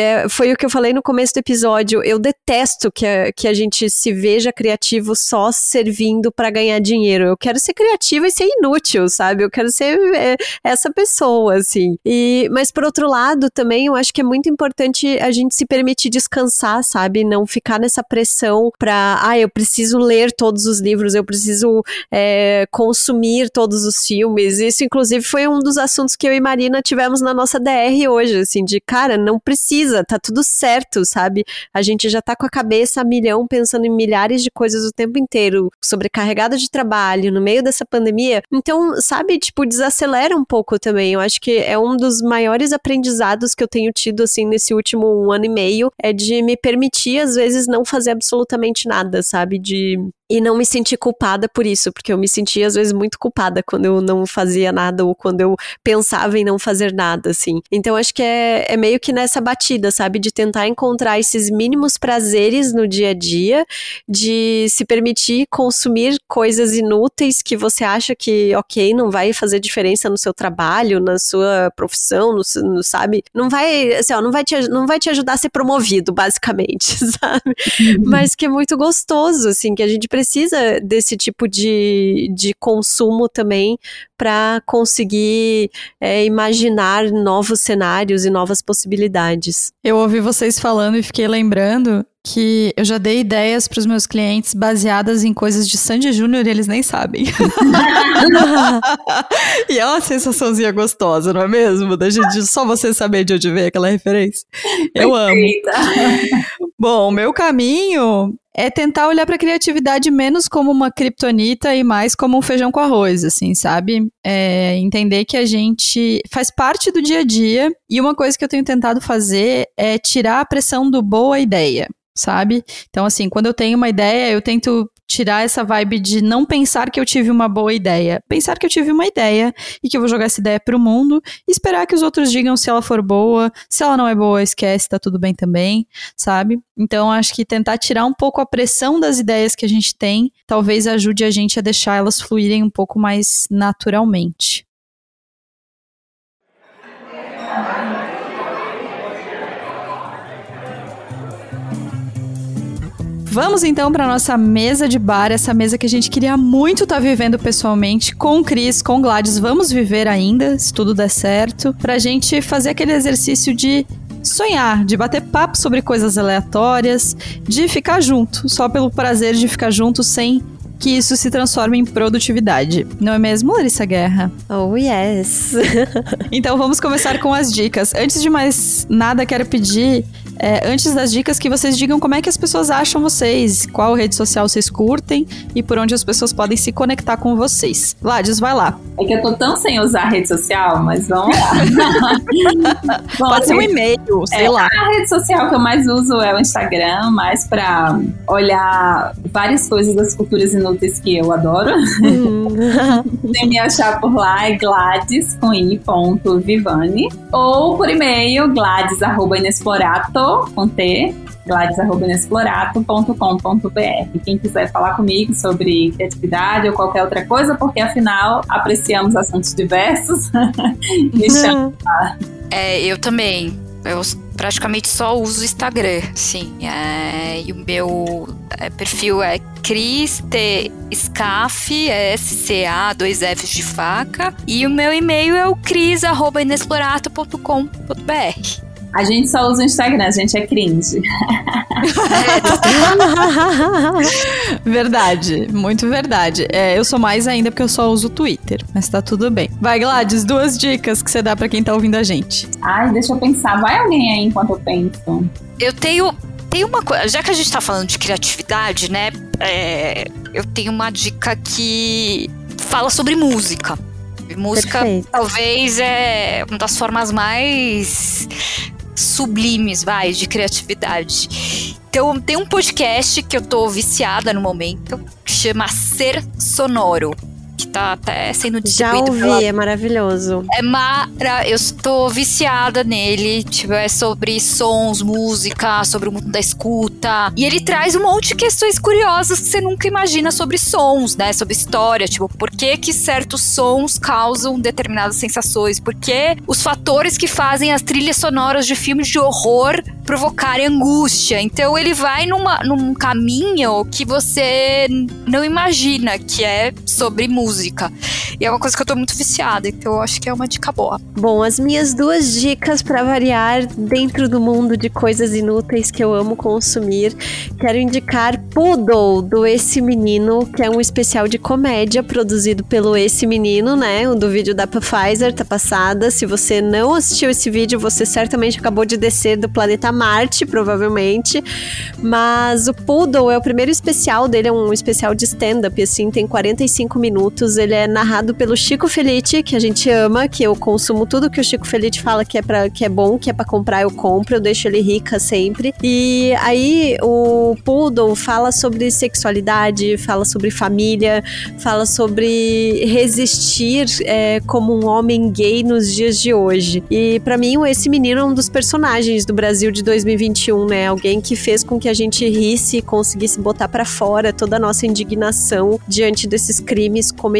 é, foi o que eu falei no começo do episódio. Eu detesto que a, que a gente se veja criativo só servindo para ganhar dinheiro. Eu quero ser criativa e ser inútil, sabe? Eu quero ser é, essa pessoa, assim. E, mas por outro lado, também eu acho que é muito importante a gente se permitir descansar, sabe? Não ficar nessa pressão para, ah, eu preciso ler todos os livros, eu preciso é, consumir todos os filmes. Isso, inclusive, foi um dos assuntos que eu e Marina tivemos na nossa DR hoje, assim, de cara, não precisa precisa, tá tudo certo, sabe? A gente já tá com a cabeça a milhão pensando em milhares de coisas o tempo inteiro, sobrecarregada de trabalho, no meio dessa pandemia. Então, sabe, tipo, desacelera um pouco também. Eu acho que é um dos maiores aprendizados que eu tenho tido, assim, nesse último um ano e meio, é de me permitir, às vezes, não fazer absolutamente nada, sabe? De e não me sentir culpada por isso, porque eu me sentia às vezes muito culpada quando eu não fazia nada ou quando eu pensava em não fazer nada, assim. Então acho que é, é meio que nessa batida, sabe? De tentar encontrar esses mínimos prazeres no dia a dia, de se permitir consumir coisas inúteis que você acha que, ok, não vai fazer diferença no seu trabalho, na sua profissão, no, no sabe? Não vai, assim, ó, não vai, te, não vai te ajudar a ser promovido, basicamente, sabe? Uhum. Mas que é muito gostoso, assim, que a gente precisa precisa desse tipo de, de consumo também para conseguir é, imaginar novos cenários e novas possibilidades. Eu ouvi vocês falando e fiquei lembrando que eu já dei ideias para os meus clientes baseadas em coisas de Sandy Júnior e eles nem sabem. e é uma sensaçãozinha gostosa, não é mesmo? Da gente só você saber de onde veio aquela referência. Eu amo. Bom, meu caminho é tentar olhar para a criatividade menos como uma kriptonita e mais como um feijão com arroz, assim, sabe? É entender que a gente faz parte do dia a dia e uma coisa que eu tenho tentado fazer é tirar a pressão do boa ideia sabe? Então, assim, quando eu tenho uma ideia, eu tento tirar essa vibe de não pensar que eu tive uma boa ideia. Pensar que eu tive uma ideia e que eu vou jogar essa ideia pro mundo e esperar que os outros digam se ela for boa. Se ela não é boa, esquece, tá tudo bem também, sabe? Então, acho que tentar tirar um pouco a pressão das ideias que a gente tem talvez ajude a gente a deixar elas fluírem um pouco mais naturalmente. Vamos então para nossa mesa de bar, essa mesa que a gente queria muito estar tá vivendo pessoalmente com Cris, com Gladys. Vamos viver ainda, se tudo der certo, para a gente fazer aquele exercício de sonhar, de bater papo sobre coisas aleatórias, de ficar junto, só pelo prazer de ficar junto sem que isso se transforme em produtividade. Não é mesmo, Larissa Guerra? Oh, yes! então vamos começar com as dicas. Antes de mais nada, quero pedir é, antes das dicas, que vocês digam como é que as pessoas acham vocês, qual rede social vocês curtem e por onde as pessoas podem se conectar com vocês. Lades, vai lá. É que eu tô tão sem usar rede social, mas vamos lá. Bom, Pode ser um e-mail, sei é, lá. A rede social que eu mais uso é o Instagram, mais pra olhar várias coisas das culturas inúteis que eu adoro. Hum. Tem me achar por lá é Gladys com i, ponto, Vivane. Ou por e-mail, gladys, com T, gladys.inexplorato.com.br. Quem quiser falar comigo sobre criatividade ou qualquer outra coisa, porque afinal apreciamos assuntos diversos, me chama. É, eu também. Eu praticamente só uso o Instagram, sim. É, e o meu é, perfil é Cris T Scaf, é SCA, dois Fs de faca. E o meu e-mail é o cris.inexplorato.com.br. A gente só usa o Instagram, a gente é cringe. verdade, muito verdade. É, eu sou mais ainda porque eu só uso o Twitter, mas tá tudo bem. Vai, Gladys, duas dicas que você dá para quem tá ouvindo a gente. Ai, deixa eu pensar. Vai alguém aí enquanto eu penso. Eu tenho tem uma coisa, já que a gente tá falando de criatividade, né? É, eu tenho uma dica que fala sobre música. Música Perfeito. talvez é uma das formas mais sublimes, vai, de criatividade. Então, tem um podcast que eu tô viciada no momento, que chama Ser Sonoro tá até sendo distribuído. Já ouvi, pela... é maravilhoso. É mara... Eu estou viciada nele. Tipo, é sobre sons, música, sobre o mundo da escuta. E ele traz um monte de questões curiosas que você nunca imagina sobre sons, né? Sobre história. Tipo, por que que certos sons causam determinadas sensações? Por que os fatores que fazem as trilhas sonoras de filmes de horror provocarem angústia. Então ele vai numa, num caminho que você não imagina, que é sobre música. E é uma coisa que eu tô muito viciada, então eu acho que é uma dica boa. Bom, as minhas duas dicas para variar dentro do mundo de coisas inúteis que eu amo consumir, quero indicar Poodle do Esse Menino, que é um especial de comédia produzido pelo Esse Menino, né? O do vídeo da Pfizer tá passada. Se você não assistiu esse vídeo, você certamente acabou de descer do planeta Marte, provavelmente. Mas o Poodle é o primeiro especial dele, é um especial de stand-up, assim, tem 45 minutos. Ele é narrado pelo Chico Felite, que a gente ama, que eu consumo tudo que o Chico Felite fala que é, pra, que é bom, que é para comprar, eu compro, eu deixo ele rica sempre. E aí o Poodle fala sobre sexualidade, fala sobre família, fala sobre resistir é, como um homem gay nos dias de hoje. E para mim, esse menino é um dos personagens do Brasil de 2021, né? Alguém que fez com que a gente risse e conseguisse botar para fora toda a nossa indignação diante desses crimes cometidos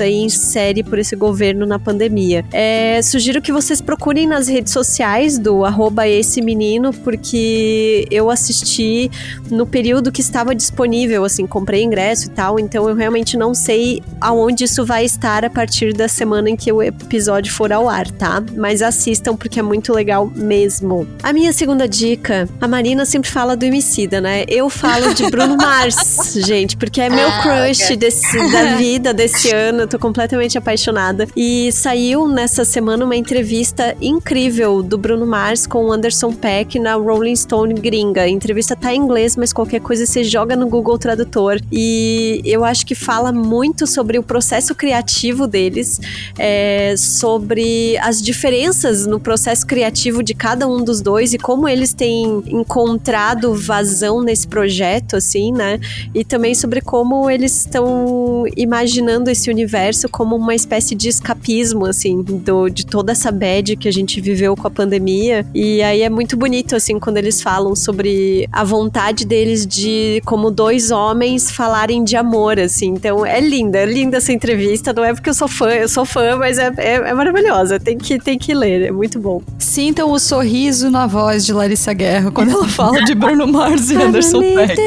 aí em série por esse governo na pandemia. É, sugiro que vocês procurem nas redes sociais do arroba esse menino, porque eu assisti no período que estava disponível, assim, comprei ingresso e tal, então eu realmente não sei aonde isso vai estar a partir da semana em que o episódio for ao ar, tá? Mas assistam porque é muito legal mesmo. A minha segunda segunda dica, a Marina sempre fala do Emicida, né? Eu falo de Bruno Mars, gente, porque é meu ah, crush desse, da vida, desse esse ano, tô completamente apaixonada. E saiu nessa semana uma entrevista incrível do Bruno Mars com o Anderson Peck na Rolling Stone gringa. A entrevista tá em inglês, mas qualquer coisa você joga no Google Tradutor. E eu acho que fala muito sobre o processo criativo deles, é, sobre as diferenças no processo criativo de cada um dos dois e como eles têm encontrado vazão nesse projeto, assim, né? E também sobre como eles estão imaginando esse universo como uma espécie de escapismo, assim, do, de toda essa bad que a gente viveu com a pandemia. E aí é muito bonito, assim, quando eles falam sobre a vontade deles de, como dois homens, falarem de amor, assim. Então é linda, é linda essa entrevista. Não é porque eu sou fã, eu sou fã, mas é, é, é maravilhosa. Tem que, tem que ler, é muito bom. Sintam o sorriso na voz de Larissa Guerra quando ela fala de Bruno Mars e Anderson Peck.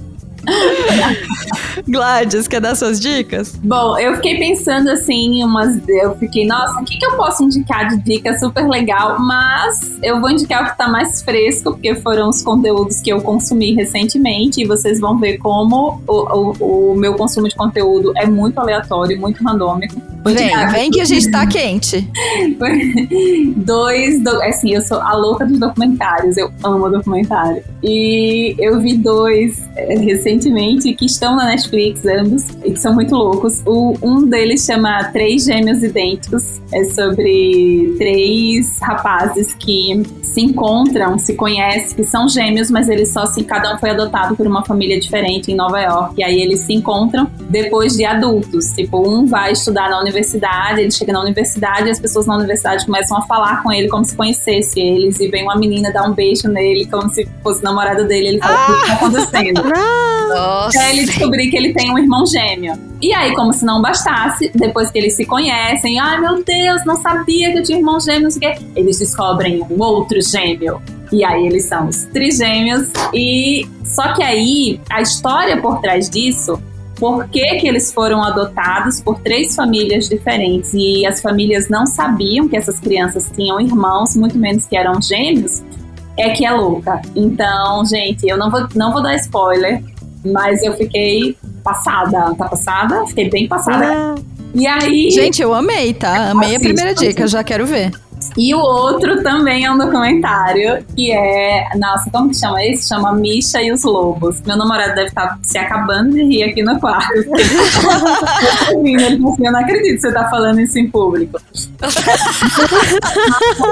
Gladys, quer dar suas dicas? Bom, eu fiquei pensando assim, umas. Eu fiquei, nossa, o que, que eu posso indicar de dica super legal? Mas eu vou indicar o que tá mais fresco, porque foram os conteúdos que eu consumi recentemente, e vocês vão ver como o, o, o meu consumo de conteúdo é muito aleatório, muito randômico. Vem, vem que a gente tá quente. dois, do, assim, eu sou a louca dos documentários, eu amo documentário. E eu vi dois é, recentemente que estão na Netflix, ambos, e que são muito loucos. O, um deles chama Três Gêmeos Idênticos, é sobre três rapazes que se encontram, se conhecem, que são gêmeos, mas eles só se cada um foi adotado por uma família diferente em Nova York. E aí eles se encontram depois de adultos. Tipo, um vai estudar na universidade, ele chega na universidade e as pessoas na universidade começam a falar com ele como se conhecesse eles. E vem uma menina dar um beijo nele como se fosse namorada dele. Ele fala: ah! o que tá acontecendo? Nossa. Até ele descobrir que ele tem um irmão gêmeo. E aí, como se não bastasse, depois que eles se conhecem, ai meu Deus, não sabia que eu tinha irmão gêmeo, não sei o quê. Eles descobrem um outro gêmeo. E aí eles são os trigêmeos. E só que aí a história por trás disso por que, que, eles foram adotados por três famílias diferentes e as famílias não sabiam que essas crianças tinham irmãos, muito menos que eram gêmeos, é que é louca. Então, gente, eu não vou, não vou dar spoiler, mas eu fiquei passada. Tá passada? Fiquei bem passada. Ah. E aí. Gente, eu amei, tá? Amei a primeira dica, já quero ver. E o outro também é um documentário que é. Nossa, como que chama esse? Chama Misha e os Lobos. Meu namorado deve estar se acabando de rir aqui no quarto. Assim, eu não acredito que você tá falando isso em público.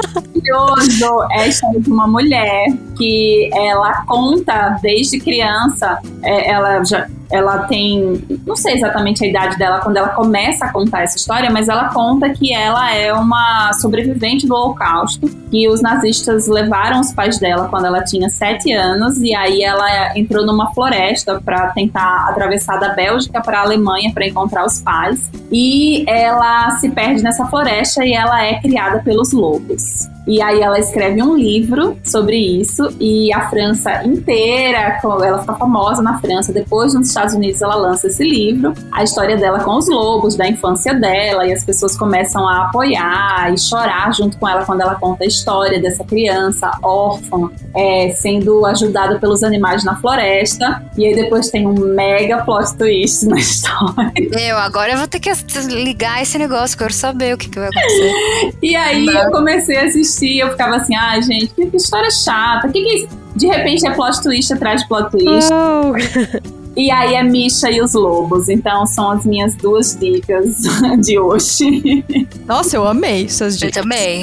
Maravilhoso é a história de uma mulher que ela conta desde criança, é, ela já ela tem, não sei exatamente a idade dela quando ela começa a contar essa história, mas ela conta que ela é uma sobrevivente do Holocausto, que os nazistas levaram os pais dela quando ela tinha sete anos e aí ela entrou numa floresta para tentar atravessar da Bélgica para a Alemanha para encontrar os pais e ela se perde nessa floresta e ela é criada pelos lobos. E aí ela escreve um livro sobre isso e a França inteira, ela fica famosa na França. Depois nos Estados Unidos ela lança esse livro, a história dela com os lobos, da infância dela e as pessoas começam a apoiar e chorar junto com ela quando ela conta a história dessa criança órfã, é, sendo ajudada pelos animais na floresta. E aí depois tem um mega plot twist na história. Eu agora eu vou ter que ligar esse negócio, quero saber o que, que vai acontecer. e aí eu comecei a assistir assistia, eu ficava assim, ah, gente, que história chata. O que, que é isso? De repente é plot twist atrás de plot twist. Oh. E aí é Misha e os Lobos. Então são as minhas duas dicas de hoje. Nossa, eu amei suas dicas. Eu também.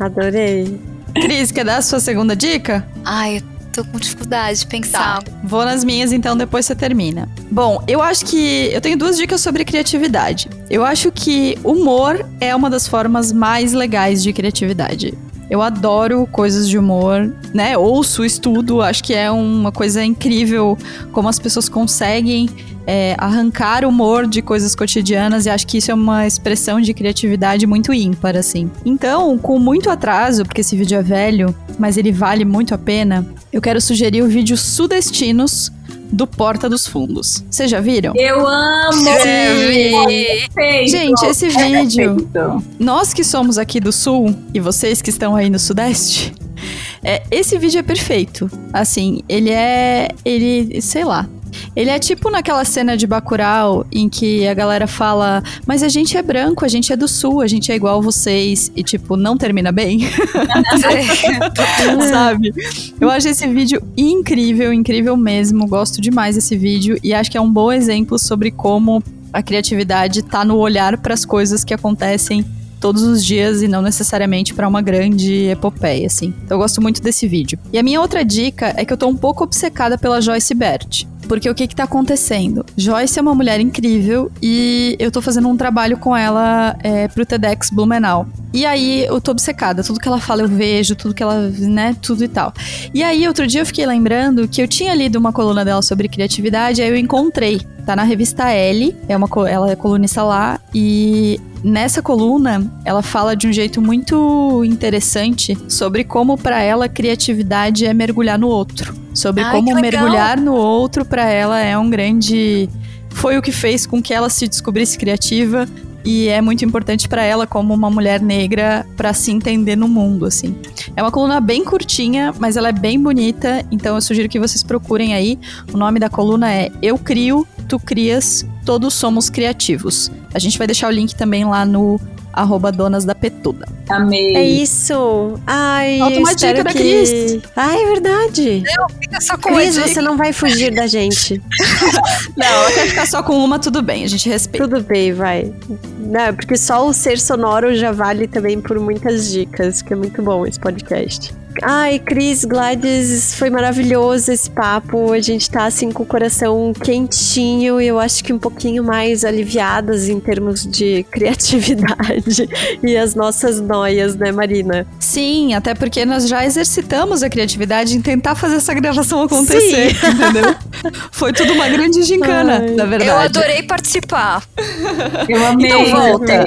Adorei. Cris, quer dar a sua segunda dica? Ai, eu tô com dificuldade de pensar. Tá. Vou nas minhas, então depois você termina. Bom, eu acho que eu tenho duas dicas sobre criatividade. Eu acho que humor é uma das formas mais legais de criatividade. Eu adoro coisas de humor, né? Ouço, estudo, acho que é uma coisa incrível como as pessoas conseguem é, arrancar humor de coisas cotidianas e acho que isso é uma expressão de criatividade muito ímpar, assim. Então, com muito atraso, porque esse vídeo é velho, mas ele vale muito a pena, eu quero sugerir o vídeo Sudestinos do Porta dos Fundos. Vocês já viram? Eu amo! Perfeito. Gente, esse vídeo. É nós que somos aqui do Sul e vocês que estão aí no Sudeste. É, esse vídeo é perfeito. Assim, ele é. Ele. Sei lá. Ele é tipo naquela cena de Bacurau em que a galera fala: Mas a gente é branco, a gente é do sul, a gente é igual vocês. E, tipo, não termina bem. Sabe? Eu acho esse vídeo incrível, incrível mesmo. Gosto demais desse vídeo e acho que é um bom exemplo sobre como a criatividade tá no olhar para as coisas que acontecem todos os dias e não necessariamente para uma grande epopeia, assim. Então eu gosto muito desse vídeo. E a minha outra dica é que eu tô um pouco obcecada pela Joyce Bert. Porque o que que tá acontecendo? Joyce é uma mulher incrível e eu tô fazendo um trabalho com ela é, pro TEDx Blumenau. E aí eu tô obcecada, tudo que ela fala eu vejo, tudo que ela, né, tudo e tal. E aí outro dia eu fiquei lembrando que eu tinha lido uma coluna dela sobre criatividade, aí eu encontrei, tá na revista L, é uma ela é colunista lá e Nessa coluna, ela fala de um jeito muito interessante sobre como para ela criatividade é mergulhar no outro, sobre Ai, como mergulhar no outro para ela é um grande foi o que fez com que ela se descobrisse criativa e é muito importante para ela como uma mulher negra para se entender no mundo, assim. É uma coluna bem curtinha, mas ela é bem bonita, então eu sugiro que vocês procurem aí. O nome da coluna é Eu Crio, Tu Crias, Todos Somos Criativos. A gente vai deixar o link também lá no arroba donas da petuda. Amei. É isso. Ai, Falta uma dica que... da Cris. Ai, é verdade. Não, fica só com Cris, você não vai fugir da gente. não, quer ficar só com uma, tudo bem, a gente respeita. Tudo bem, vai. Não, porque só o ser sonoro já vale também por muitas dicas, que é muito bom esse podcast. Ai, Cris, Gladys, foi maravilhoso esse papo. A gente tá assim com o coração quentinho e eu acho que um pouquinho mais aliviadas em termos de criatividade e as nossas noias, né, Marina? Sim, até porque nós já exercitamos a criatividade em tentar fazer essa gravação acontecer, Sim. entendeu? Foi tudo uma grande gincana, Ai. na verdade. Eu adorei participar. Eu amei. Então volta.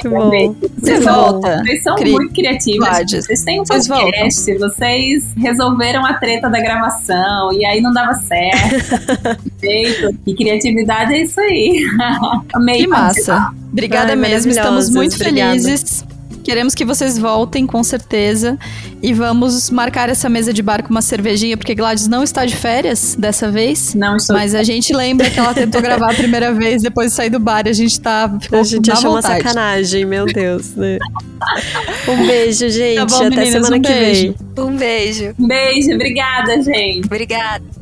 Você volta. Vocês são Cri muito criativas. Vocês têm um podcast, vocês vocês resolveram a treta da gravação e aí não dava certo. Feito. E criatividade é isso aí. Amei. Que massa. Obrigada Ai, mesmo, estamos muito Obrigada. felizes. Queremos que vocês voltem, com certeza. E vamos marcar essa mesa de bar com uma cervejinha, porque Gladys não está de férias dessa vez. Não estou. Mas a gente lembra que ela tentou gravar a primeira vez depois de sair do bar e a gente tá. a gente achou vontade. uma sacanagem, meu Deus, né? Um beijo, gente. Tá bom, Até meninas, semana um que beijo. vem. Um beijo. Um beijo. Obrigada, gente. Obrigada.